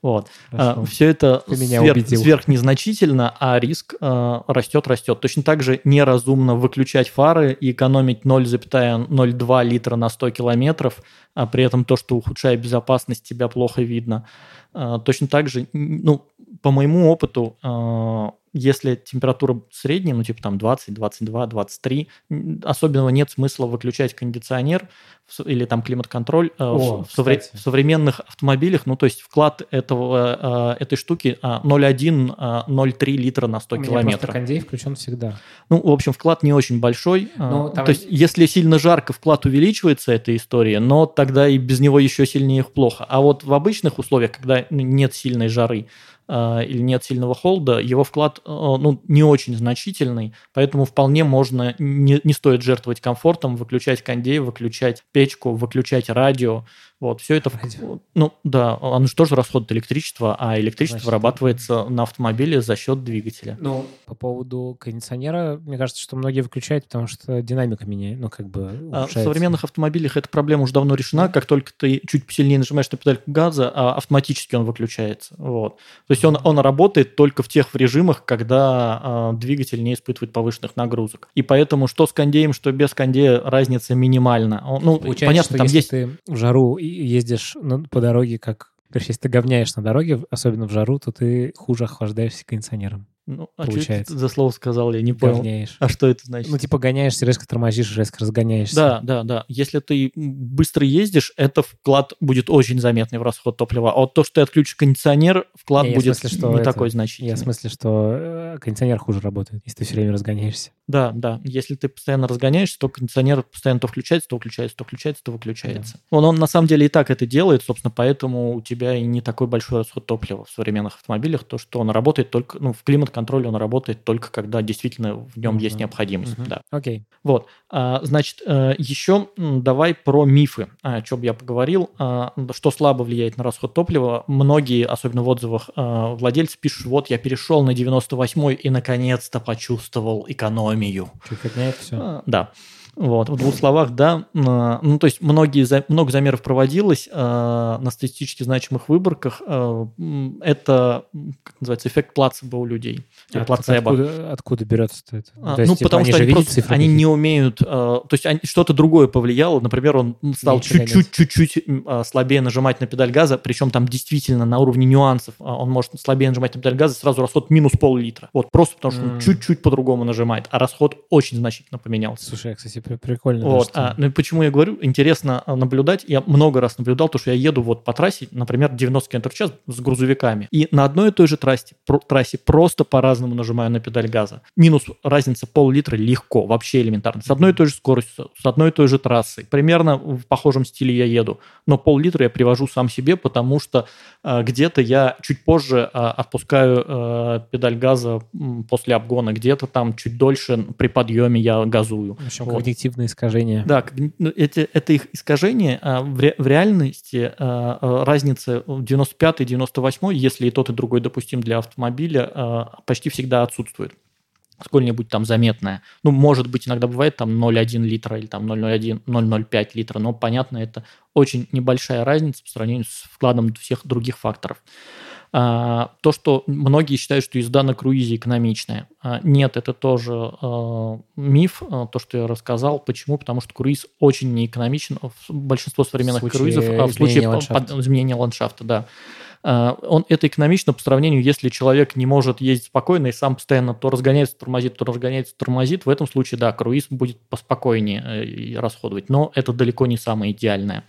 Вот. Хорошо. все это Ты меня сверх, убедил. сверхнезначительно, а риск э, растет, растет. Точно так же неразумно выключать фары и экономить 0,02 литра на 100 километров, а при этом то, что ухудшает безопасность, тебя плохо видно. Э, точно так же, ну, по моему опыту, э, если температура средняя, ну, типа там 20, 22, 23, н- особенного нет смысла выключать кондиционер или там климат-контроль э, О, в, совре- в современных автомобилях. Ну, то есть вклад этого, э, этой штуки а, 0,1, а, 0,3 литра на 100 У меня километров. кондей включен всегда. Ну, в общем, вклад не очень большой. А, Ну, там- То есть, если сильно жарко, вклад увеличивается, эта история, но тогда и без него еще сильнее плохо. А вот в обычных условиях, когда ну, нет сильной жары, или нет сильного холда, его вклад э, ну, не очень значительный, поэтому вполне можно, не, не стоит жертвовать комфортом, выключать кондей, выключать печку, выключать радио, вот, все это, ну да, оно же тоже расходует электричество, а электричество Значит, вырабатывается на автомобиле за счет двигателя. Ну, по поводу кондиционера, мне кажется, что многие выключают, потому что динамика меняет, ну, как бы а В современных автомобилях эта проблема уже давно решена. Как только ты чуть посильнее нажимаешь на педаль газа, а автоматически он выключается. Вот. То есть он, он работает только в тех режимах, когда а, двигатель не испытывает повышенных нагрузок. И поэтому что с кондеем, что без кондея разница минимальна. Ну, Получается, понятно, там есть... ты в жару ездишь по дороге, как... Короче, если ты говняешь на дороге, особенно в жару, то ты хуже охлаждаешься кондиционером. Ну, а получается. Что за слово сказал, я не понял. Гоняешь. А что это значит? Ну, типа гоняешься, резко тормозишь, резко разгоняешься. Да, да, да. Если ты быстро ездишь, это вклад будет очень заметный в расход топлива. А вот то, что ты отключишь кондиционер, вклад не, будет смысле, что не это, такой значительный. Я в смысле, что э, кондиционер хуже работает, если ты все время разгоняешься. Да, да. Если ты постоянно разгоняешься, то кондиционер постоянно то включается, то выключается, то включается, то выключается. Да. Он, он на самом деле и так это делает, собственно, поэтому у тебя и не такой большой расход топлива в современных автомобилях, то, что он работает только, ну, в климат-контроле он работает только когда действительно в нем uh-huh. есть необходимость. Uh-huh. Да. Окей. Вот. А, значит, э, еще давай про мифы, о чем я поговорил. А, что слабо влияет на расход топлива. Многие, особенно в отзывах, а, владельцы пишут, вот я перешел на 98-й и наконец-то почувствовал экономию. Это все? Да. Вот, в двух словах, да. Ну, то есть многие, много замеров проводилось э, на статистически значимых выборках. Э, это, как называется, эффект плацебо у людей. А плацебо. Откуда, откуда берется это? А, то есть, ну, типа, потому что они, просто, они не умеют... Э, то есть они, что-то другое повлияло. Например, он стал чуть-чуть, чуть-чуть слабее нажимать на педаль газа, причем там действительно на уровне нюансов он может слабее нажимать на педаль газа, сразу расход минус пол-литра. Вот, просто потому что mm. он чуть-чуть по-другому нажимает, а расход очень значительно поменялся. Слушай, я, кстати, прикольно. Вот. Да, а, ну, почему я говорю, интересно а, наблюдать. Я много раз наблюдал, то, что я еду вот по трассе, например, 90 км в час с грузовиками. И на одной и той же трассе, про, трассе просто по-разному нажимаю на педаль газа. Минус разница пол-литра легко, вообще элементарно. С одной и той же скоростью, с одной и той же трассой. Примерно в похожем стиле я еду. Но пол-литра я привожу сам себе, потому что э, где-то я чуть позже э, отпускаю э, педаль газа после обгона, где-то там чуть дольше при подъеме я газую. В общем, вот когнитивные искажения. Да, ну, эти, это их искажение. А в, ре, в реальности а, а разница 95 и 98, если и тот, и другой допустим для автомобиля, а, почти всегда отсутствует сколь-нибудь там заметная. Ну, может быть, иногда бывает там 0,1 литра или там 0,01, 0,05 литра, но, понятно, это очень небольшая разница по сравнению с вкладом всех других факторов. А, то, что многие считают, что езда на круизе экономичная. А, нет, это тоже а, миф, то, что я рассказал. Почему? Потому что круиз очень неэкономичен. Большинство современных в круизов в случае ландшафта. изменения ландшафта, да. Он, это экономично по сравнению, если человек не может ездить спокойно и сам постоянно то разгоняется, тормозит, то разгоняется, тормозит. В этом случае, да, круиз будет поспокойнее э, расходовать. Но это далеко не самое идеальное.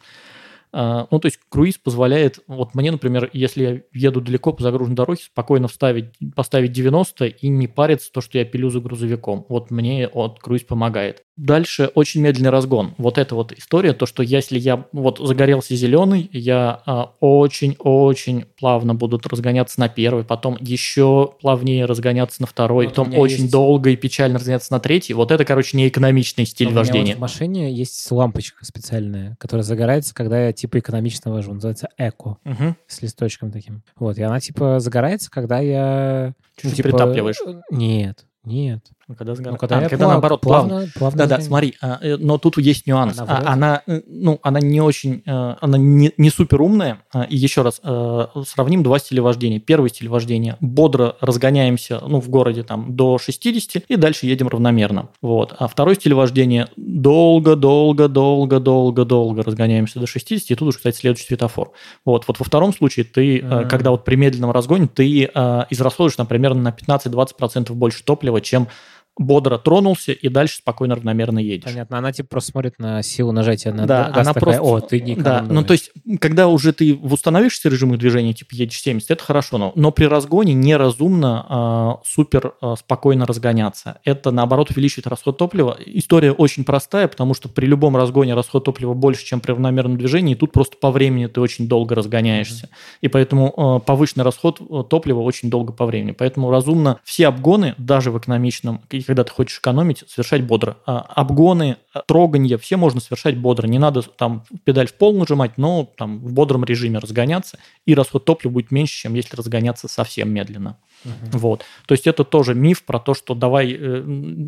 А, ну, то есть круиз позволяет, вот мне, например, если я еду далеко по загруженной дороге, спокойно вставить, поставить 90 и не париться то, что я пилю за грузовиком. Вот мне вот круиз помогает. Дальше очень медленный разгон. Вот эта вот история, то, что если я вот загорелся зеленый, я а, очень-очень плавно буду разгоняться на первый, потом еще плавнее разгоняться на второй, вот потом очень есть... долго и печально разгоняться на третий. Вот это, короче, неэкономичный стиль у вождения. Вот в машине есть лампочка специальная, которая загорается, когда я типа экономично вожу. Называется эко. Угу. С листочком таким. Вот, и она типа загорается, когда я... Чуть-чуть ну, типа, притапливаешь. Нет, нет. Ну, когда сгорает. Ну, когда, а, когда плав, наоборот плавно. плавно, плавно да, да, смотри, а, э, но тут есть нюанс. Она, а, она, э, ну, она не очень, э, она не, не супер умная. А, и еще раз, сравним два стиля вождения. Первый стиль вождения – бодро разгоняемся, ну, в городе там до 60 и дальше едем равномерно. Вот. А второй стиль вождения – долго, долго, долго, долго, долго разгоняемся до 60, и тут уже, кстати, следующий светофор. Вот. Вот во втором случае ты, mm-hmm. когда вот при медленном разгоне, ты израсходуешь, например, на 15-20% больше топлива, чем бодро тронулся и дальше спокойно равномерно едешь. Понятно. Она типа просто смотрит на силу нажатия на Да, газ, она такая, просто... О, ты не Да, ну то есть, когда уже ты в установившийся режимах движения, типа едешь 70, это хорошо, но, но при разгоне неразумно а, супер а, спокойно разгоняться. Это, наоборот, увеличивает расход топлива. История очень простая, потому что при любом разгоне расход топлива больше, чем при равномерном движении, и тут просто по времени ты очень долго разгоняешься. Mm-hmm. И поэтому а, повышенный расход э, топлива очень долго по времени. Поэтому разумно все обгоны, даже в экономичном, когда ты хочешь экономить, совершать бодро. А, обгоны, а, троганье, все можно совершать бодро. Не надо там педаль в пол нажимать, но там в бодром режиме разгоняться, и расход топлива будет меньше, чем если разгоняться совсем медленно. Uh-huh. Вот. То есть это тоже миф про то, что давай э,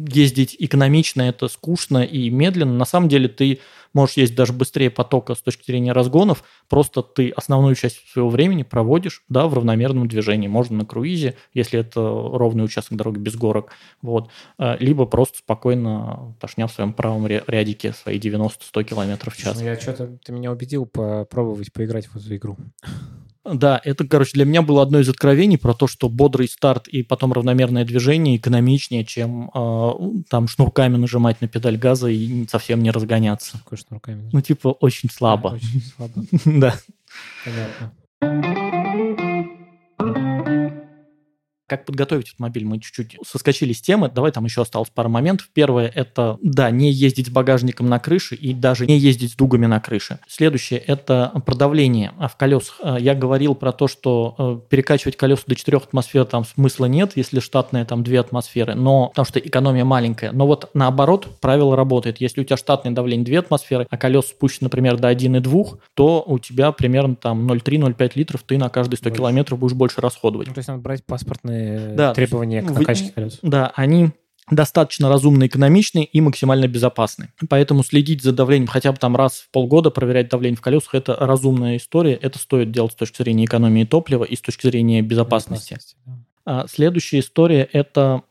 ездить экономично, это скучно и медленно. На самом деле ты можешь ездить даже быстрее потока с точки зрения разгонов, просто ты основную часть своего времени проводишь да, в равномерном движении. Можно на круизе, если это ровный участок дороги без горок, вот. Э, либо просто спокойно тошня в своем правом рядике свои 90-100 км в час. Ну, я что-то, ты меня убедил попробовать поиграть в эту игру. Да, это, короче, для меня было одно из откровений про то, что бодрый старт и потом равномерное движение экономичнее, чем э, там шнурками нажимать на педаль газа и совсем не разгоняться. Какой шнурками? Ну, типа, очень слабо. Да, очень слабо. Да. Понятно как подготовить автомобиль, мы чуть-чуть соскочили с темы. Давай там еще осталось пару моментов. Первое – это, да, не ездить с багажником на крыше и даже не ездить с дугами на крыше. Следующее – это продавление в колесах. Э, я говорил про то, что э, перекачивать колеса до 4 атмосфер там смысла нет, если штатная там 2 атмосферы, но потому что экономия маленькая. Но вот наоборот, правило работает. Если у тебя штатное давление 2 атмосферы, а колеса спущены, например, до 1,2, то у тебя примерно там 0,3-0,5 литров ты на каждые 100 больше. километров будешь больше расходовать. Ну, то есть надо брать паспортные да, требования к накачке колес. Да, они достаточно разумно экономичны и максимально безопасны. Поэтому следить за давлением хотя бы там раз в полгода, проверять давление в колесах, это разумная история. Это стоит делать с точки зрения экономии топлива и с точки зрения безопасности. безопасности да. Следующая история – это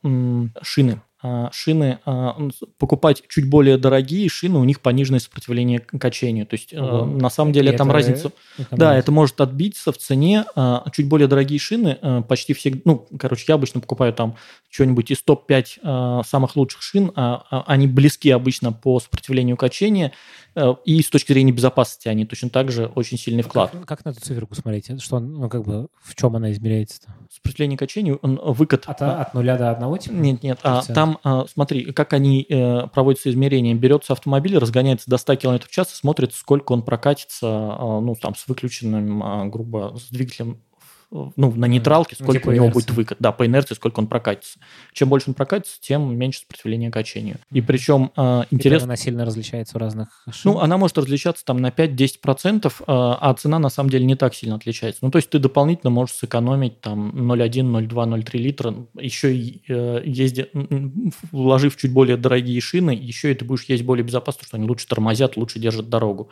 шины. А, шины, а, покупать чуть более дорогие шины, у них пониженное сопротивление к качению. То есть, угу. на самом деле, и там это, разница... Это да, может. это может отбиться в цене. Чуть более дорогие шины почти все... Ну, короче, я обычно покупаю там что-нибудь из топ-5 самых лучших шин. Они близки обычно по сопротивлению качения. Э, и с точки зрения безопасности они точно так же очень сильный вклад. Как, как на эту циферку смотреть? Что, ну, как бы, в чем она измеряется-то? Сопротивление качению, он, выкат... От, от нуля до одного типа? Нет, нет. А, там, а, смотри, как они э, проводятся измерения. Берется автомобиль, разгоняется до 100 км в час и смотрит, сколько он прокатится, а, ну, там, с выключенным, а, грубо, с двигателем ну, на нейтралке, сколько типа у него будет выкат. Да, по инерции, сколько он прокатится. Чем больше он прокатится, тем меньше сопротивление качению. И причем э, интересно... она сильно различается в разных шин? Ну, она может различаться там на 5-10%, э, а цена на самом деле не так сильно отличается. Ну, то есть ты дополнительно можешь сэкономить там 0,1, 0,2, 0,3 литра, еще э, ездя, вложив чуть более дорогие шины, еще и ты будешь ездить более безопасно, что они лучше тормозят, лучше держат дорогу.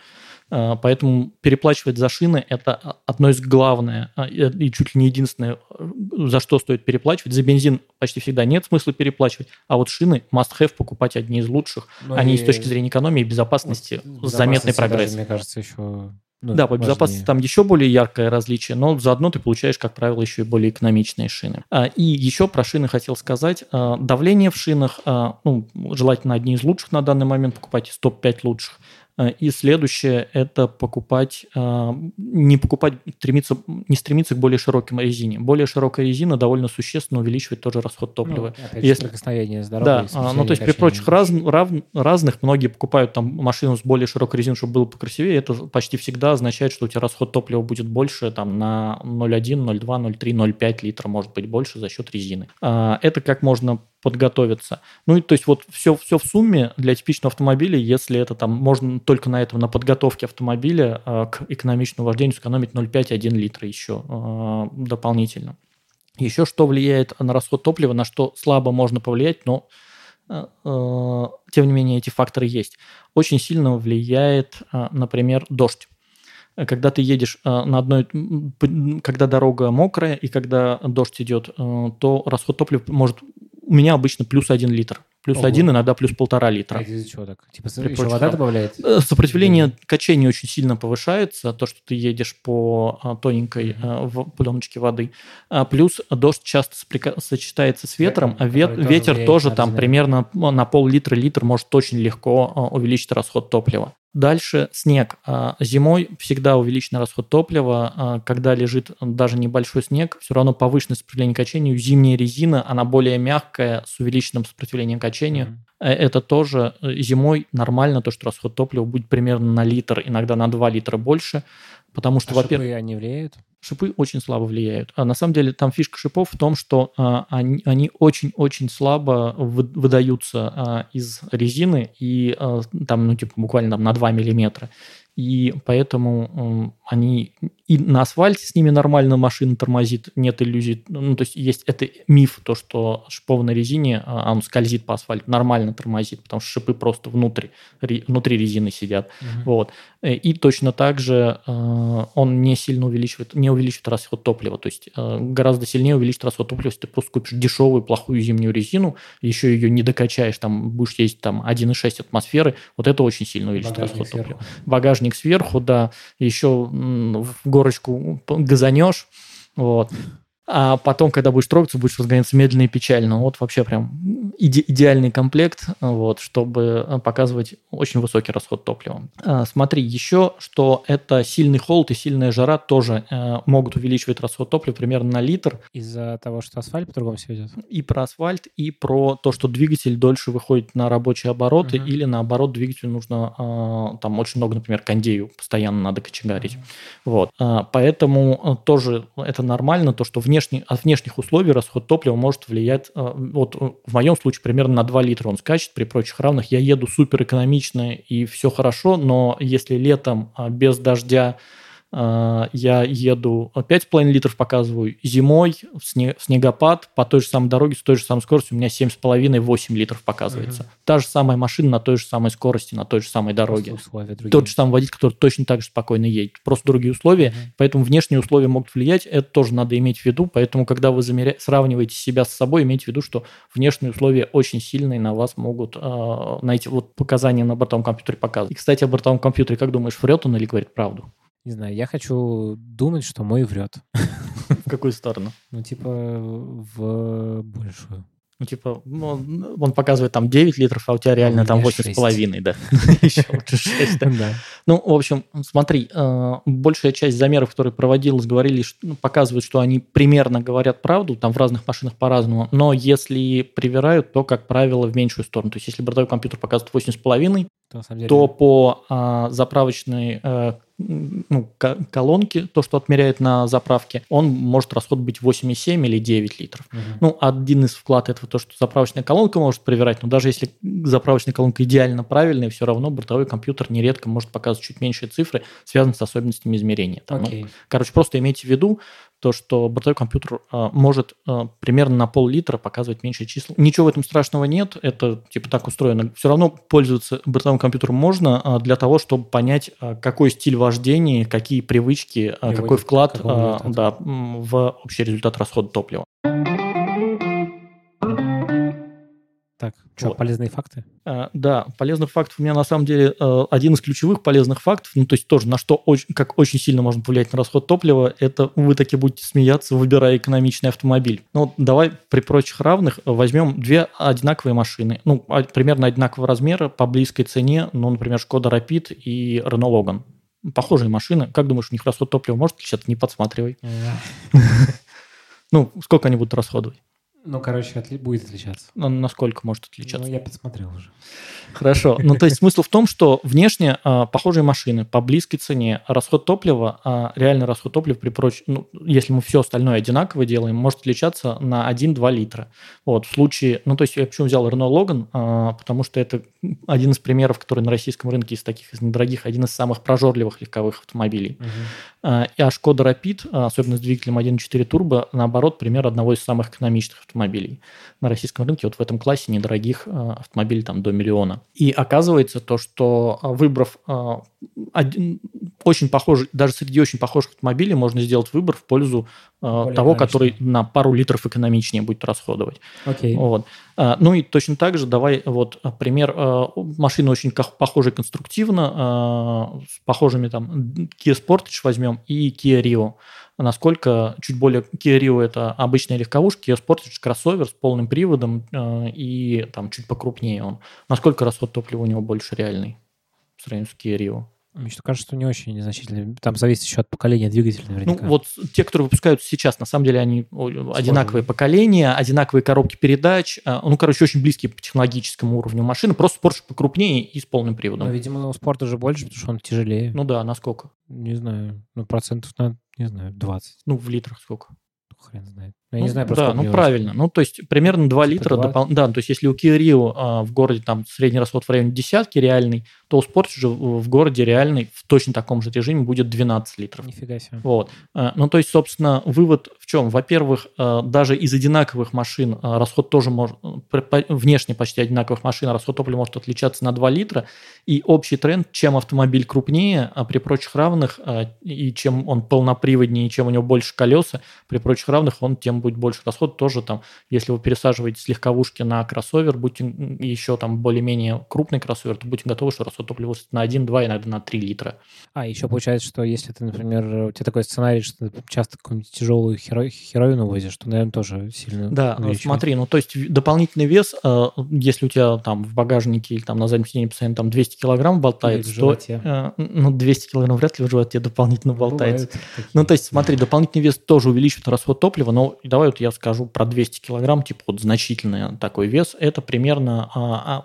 Э, поэтому переплачивать за шины – это одно из главное э, и чуть ли не единственное, э, за что стоит переплачивать. За бензин почти всегда нет смысла переплачивать, а вот шины must-have покупать одни из лучших. Ну Они с точки зрения экономии и безопасности вот, заметный прогресс. Даже, мне кажется, еще ну, да, по безопасности там еще более яркое различие, но заодно ты получаешь, как правило, еще и более экономичные шины. А, и еще про шины хотел сказать. А, давление в шинах, а, ну, желательно одни из лучших на данный момент покупать, из топ-5 лучших. Э, и следующее – это покупать, э, не покупать, стремиться, не стремиться к более широким резине. Более широкая резина довольно существенно увеличивает тоже расход топлива. Ну, опять Если... соприкосновение с дорогой. Да, ну то есть при прочих раз, рав, разных, многие покупают там машину с более широкой резиной, чтобы было покрасивее, это почти всегда означает, что у тебя расход топлива будет больше там на 0,1, 0,2, 0,3, 0,5 литра, может быть больше за счет резины. А, это как можно подготовиться. Ну, и то есть вот все, все в сумме для типичного автомобиля, если это там можно только на этом, на подготовке автомобиля э, к экономичному вождению сэкономить 0,5-1 литра еще э, дополнительно. Еще что влияет на расход топлива, на что слабо можно повлиять, но э, тем не менее эти факторы есть. Очень сильно влияет, например, дождь когда ты едешь на одной, когда дорога мокрая и когда дождь идет, то расход топлива может у меня обычно плюс один литр. Плюс Ого. один, иногда плюс полтора литра. А это из-за чего так? Типа При еще прочих вода добавляет? Э, Сопротивление качению очень сильно повышается, то, что ты едешь по а, тоненькой в- пленочке воды. А, Плюс дождь часто сочетается с ветром, а вет- тоже ветер тоже там примерно ну, на пол-литра, литр может очень легко увеличить расход топлива. Дальше снег. А, Зимой всегда увеличенный расход топлива. А, Когда лежит даже небольшой снег, все равно повышенное сопротивление качению. Зимняя резина, она более мягкая, с увеличенным сопротивлением качению. Э, Это тоже э, зимой нормально, то, что расход топлива будет примерно на литр, иногда на 2 литра больше, потому что, А во-первых, шипы, они влияют? шипы очень слабо влияют. А на самом деле там фишка шипов в том, что а, они, они очень-очень слабо вы- выдаются а, из резины, и а, там, ну, типа, буквально там, на 2 миллиметра. И поэтому м, они и на асфальте с ними нормально машина тормозит, нет иллюзий. Ну, то есть есть это миф, то, что шипов на резине, а, он скользит по асфальту, нормально тормозит, потому что шипы просто внутри, внутри резины сидят. Вот. Э, И точно так же э, он не сильно увеличивает, не увеличивает расход топлива. То есть э, гораздо сильнее увеличит расход топлива, если ты просто купишь дешевую, плохую зимнюю резину, еще ее не докачаешь, там будешь ездить там 1,6 атмосферы, вот это очень сильно увеличит Багажник расход топлива. сверху. Багажник сверху, да, еще в горочку газанешь, вот. А потом, когда будешь трогаться, будешь разгоняться медленно и печально. Вот вообще прям иде- идеальный комплект, вот, чтобы э, показывать очень высокий расход топлива. А, Смотри, еще, что это сильный холод и сильная жара тоже э, могут увеличивать расход топлива примерно на литр. Из-за того, что асфальт по-другому себя ведет? И про асфальт, и про то, что двигатель дольше выходит на рабочие обороты, Мгм. или наоборот, двигателю нужно а, там очень много, например, кондею постоянно надо кочегарить. Вот. А, Поэтому а, тоже это нормально, то, что внешне, от внешних условий расход топлива может влиять, а, вот э, в моем случае примерно на 2 литра он скачет при прочих равных. Я еду супер экономично и все хорошо, но если летом а, без дождя я еду 5,5 литров показываю, зимой в, снегопад по той же самой дороге с той же самой скоростью у меня 7,5-8 литров показывается. Та же самая машина на той же самой скорости, на той же самой дороге. Тот же самый водитель, который точно так же спокойно едет. Просто другие условия, Мгм. поэтому внешние условия могут влиять, это тоже надо иметь в виду, поэтому когда вы замеря... сравниваете себя с собой, имейте в виду, что внешние условия очень сильные на вас могут э, на эти вот показания на бортовом компьютере показывать. И, кстати, о бортовом компьютере, как думаешь, врет он или говорит правду? Не знаю, я хочу думать, что мой врет. В какую сторону? Ну, типа, в большую. Ну, типа, ну, он- он показывает там 9 литров, а у тебя реально у там меня 8,5, да. Еще лучше 6, да. Ну, в общем, смотри, э, большая часть замеров, которые проводилась, говорили, ну, показывают, что они примерно говорят правду, там в разных машинах по-разному, но если привирают, то, как правило, в меньшую сторону. То есть, если бортовой компьютер показывает 8,5, То, по а, заправочной э, ну, ко- колонке, то, что отмеряет на заправке, он может расход быть 8,7 или 9 литров. Мгм. Ну, один из вклад этого то, что заправочная колонка может проверять, но даже если заправочная колонка идеально правильная, все равно бортовой компьютер нередко может показывать чуть меньшие цифры, связанные с особенностями измерения. Там, ну, короче, просто имейте в виду то, что бортовой компьютер а, может а, примерно на пол-литра показывать меньшие числа. Ничего в этом страшного нет, это типа так устроено. Все равно пользоваться бортовым компьютером можно а, для того, чтобы понять, а, какой стиль вождения, какие привычки, а, какой вклад а, да, в общий результат расхода топлива. Так, что, Вот. полезные факты? А, Да, полезных фактов у меня на самом деле э, один из ключевых полезных фактов, ну то есть тоже на что очень, как очень сильно можно повлиять на расход топлива, это вы таки будете смеяться, выбирая экономичный автомобиль. Ну давай при прочих равных возьмем две одинаковые машины, ну а- примерно одинакового размера по близкой цене, ну например Шкода Rapid и Renault Logan. Похожие машины. Как думаешь, у них расход топлива может отличаться? Не подсматривай. Ну, сколько они будут расходовать? Ну, короче, отли- будет отличаться. На- Насколько может отличаться? Ну, я подсмотрел уже. Хорошо. Ну, то есть смысл в том, что внешне а, похожие машины по близкой цене, расход топлива, а, реальный расход топлива при проч... ну, если мы все остальное одинаково делаем, может отличаться на 1-2 литра. Вот, в случае, ну, то есть я почему взял Renault Logan, а, потому что это один из примеров, который на российском рынке из таких, из недорогих, один из самых прожорливых легковых автомобилей. А, И а Шкода Rapid, а, особенно с двигателем 1.4 турбо, наоборот, пример одного из самых экономичных автомобилей на российском рынке, вот в этом классе недорогих э, автомобилей там до миллиона. И оказывается то, что э, выбрав один, очень похожий, даже среди очень похожих автомобилей можно сделать выбор в пользу Более того, который на пару литров экономичнее будет расходовать. Окей. Вот. Ну и точно так же давай вот пример машины очень похожей конструктивно, с похожими там Kia Sportage возьмем и Kia Rio насколько чуть более Kia Rio это обычная легковушка, Kia Sportage кроссовер с полным приводом э, и там чуть покрупнее он. Насколько расход топлива у него больше реальный в сравнении с Kia Rio? Мне кажется, что не очень незначительно. Там зависит еще от поколения двигателя наверняка. Ну, вот те, которые выпускаются сейчас, на самом деле они Сложно. одинаковые поколения, одинаковые коробки передач. Э, ну, короче, очень близкие по технологическому уровню машины. Просто Porsche покрупнее и с полным приводом. Но, видимо, у спорта уже больше, потому что он тяжелее. Ну да, насколько? Не знаю. Ну, процентов на, не знаю, 20. Ну, в литрах сколько? Хрен знает. Я ну, не знаю просто. Да, ну правильно. Ну, то есть примерно 2 типа литра. Допол... Да, то есть если у Rio а, в городе там средний расход в районе десятки реальный, то у Sportage уже в городе реальный в точно таком же режиме будет 12 литров. Нифига себе. Вот. А, ну, то есть, собственно, вывод в чем? Во-первых, а, даже из одинаковых машин а, расход тоже может, внешне почти одинаковых машин, расход топлива может отличаться на 2 литра. И общий тренд, чем автомобиль крупнее, а при прочих равных, и чем он полноприводнее, и чем у него больше колеса, при прочих равных он тем будет больше расход. Тоже там, если вы пересаживаете с легковушки на кроссовер, будьте еще там более-менее крупный кроссовер, то будьте готовы, что расход топлива на 1-2, иногда на 3 литра. А, еще получается, что если ты, например, у тебя такой сценарий, что ты часто какую-нибудь тяжелую херо... херовину возишь, то, наверное, тоже сильно Да, увеличивает. смотри, ну, то есть дополнительный вес, э, если у тебя там в багажнике или там на заднем сиденье постоянно там 200 килограмм болтается, то, э, ну, 200 килограмм вряд ли в животе дополнительно болтается. Ну, то есть, смотри, дополнительный вес тоже увеличивает расход топлива, но давай вот я скажу про 200 килограмм, типа вот значительный такой вес, это примерно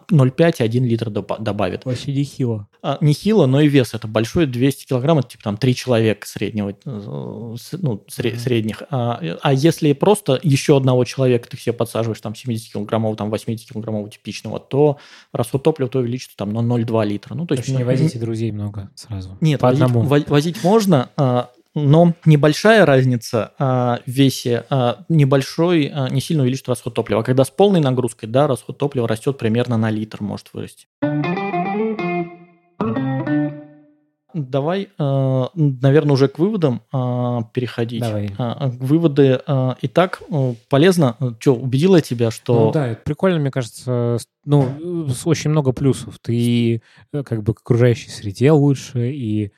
0,5-1 а, литр добавит. Вообще нехило. А, нехило, но и вес это большой, 200 килограмм, это типа там 3 человека среднего, э, ну, сре- средних. А, а если просто еще одного человека ты себе подсаживаешь, там 70 килограммов, там 80 килограммов типичного, то расход топлива то увеличится там на 0,2 литра. Ну, то, то есть не возите друзей много сразу. Нет, по возить, одному. возить можно, а, но небольшая разница а, в весе а, небольшой а, не сильно увеличит расход топлива. А когда с полной нагрузкой, да, расход топлива растет примерно на литр, может вырасти. Давай, наверное, уже к выводам переходить. Давай. Выводы. Итак, полезно. Что, убедила тебя, что... Ну да, это прикольно, мне кажется. Ну, очень много плюсов. Ты э, как бы к окружающей среде лучше, и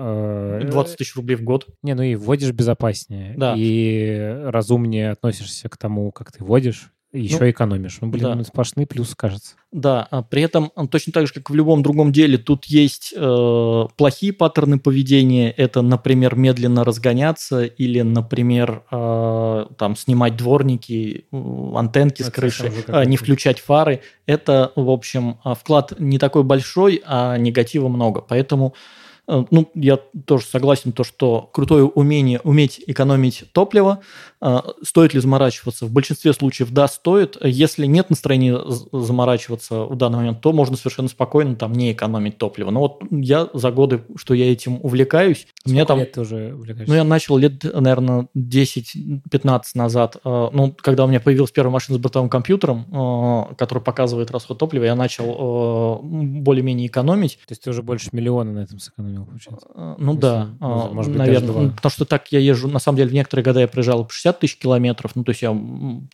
20 э, тысяч рублей в год. Не, ну и вводишь безопаснее. Да. И разумнее относишься к тому, как ты вводишь, еще ну, экономишь. Ну, блин, да. ну, сплошный плюс, кажется. Да, а при этом точно так же, как в любом другом деле, тут есть э, плохие паттерны поведения. Это, например, медленно разгоняться или, например, э, там снимать дворники, антенки Это с крыши, э, не включать фары. Это, в общем, вклад не такой большой, а негатива много. Поэтому Э, ну, я тоже согласен, то, что крутое умение уметь экономить топливо, э, стоит ли заморачиваться? В большинстве случаев да, стоит. Если нет настроения заморачиваться в данный момент, то можно совершенно спокойно там не экономить топливо. Но вот я за годы, что я этим увлекаюсь, Сколько меня там... лет ты уже увлекаешься? Ну, я начал лет, наверное, 10-15 назад. Э, ну, когда у меня появилась первая машина с бортовым компьютером, который показывает расход топлива, я начал более-менее экономить. То есть ты уже больше миллиона на этом сэкономил? Понял, получается. А, ну Если, да, может, может быть, наверное. Потому что так я езжу, на самом деле, в некоторые года я проезжал по 60 тысяч километров. Ну, то есть я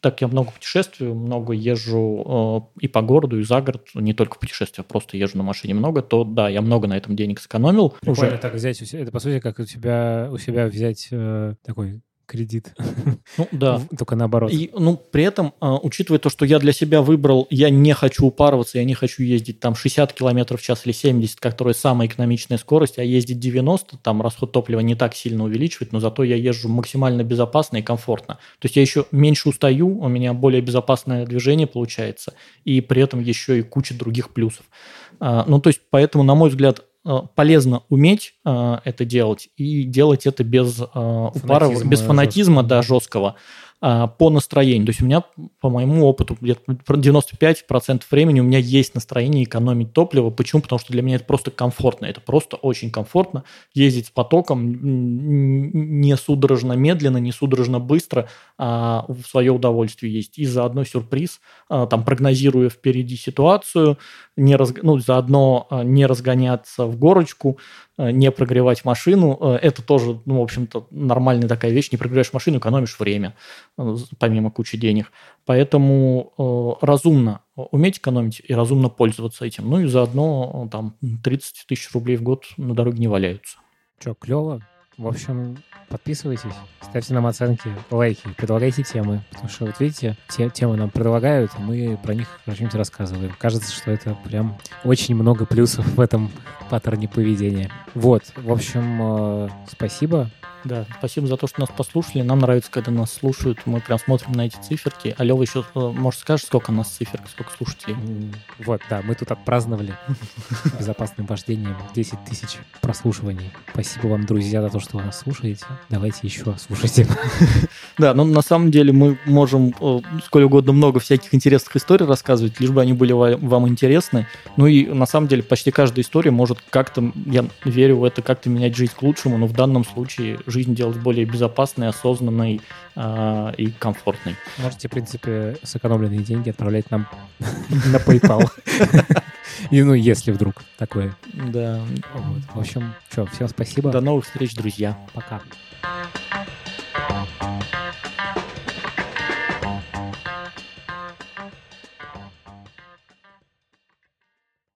так я много путешествую, много езжу э, и по городу, и за город, не только в путешествия, просто езжу на машине много, то да, я много на этом денег сэкономил. Прикольно уже. так взять, это по сути как у тебя, у себя взять э, такой кредит. Ну да. Только наоборот. И, ну, при этом, а, учитывая то, что я для себя выбрал, я не хочу упарываться, я не хочу ездить там 60 км в час или 70, которая самая экономичная скорость, а ездить 90, там расход топлива не так сильно увеличивает, но зато я езжу максимально безопасно и комфортно. То есть я еще меньше устаю, у меня более безопасное движение получается, и при этом еще и куча других плюсов. А, ну, то есть, поэтому, на мой взгляд, полезно уметь э, это делать и делать это без э, упара, без фанатизма, жесткого. да, жесткого. А, по настроению. То есть у меня, по моему опыту, где-то 95% времени у меня есть настроение экономить топливо. Почему? Потому что для меня это просто комфортно. Это просто очень комфортно ездить с потоком не судорожно медленно, не судорожно быстро, а в свое удовольствие есть. И заодно сюрприз, а, там прогнозируя впереди ситуацию, не раз, ну, заодно а, не разгоняться в горочку, не прогревать машину. Это тоже, ну, в общем-то, нормальная такая вещь. Не прогреваешь машину, экономишь время, помимо кучи денег. Поэтому разумно уметь экономить и разумно пользоваться этим. Ну и заодно там 30 тысяч рублей в год на дороге не валяются. Че, клево? В общем, подписывайтесь, ставьте нам оценки, лайки, предлагайте темы. Потому что, вот видите, те, темы нам предлагают, а мы про них что-нибудь рассказываем. Кажется, что это прям очень много плюсов в этом паттерне поведения. Вот, в общем, э, спасибо. Да, спасибо за то, что нас послушали. Нам нравится, когда нас слушают. Мы прям смотрим на эти циферки. А Лева еще, э, может, скажешь, сколько у нас циферок, сколько слушателей? Вот, да, мы тут отпраздновали безопасным вождением 10 тысяч прослушиваний. Спасибо вам, друзья, за то, что вы нас слушаете. Давайте еще слушайте. Да, но на самом деле мы можем э, сколь угодно много всяких интересных историй рассказывать, лишь бы они были вам интересны. Ну и на самом деле почти каждая история может как-то, я верю в это, как-то менять жизнь к лучшему, но в данном случае жизнь делать более безопасной, осознанной э, и комфортной. Можете, в принципе, сэкономленные деньги отправлять нам на PayPal. И ну, если вдруг такое. Да. В общем, что, всем спасибо. До новых встреч, друзья. Пока.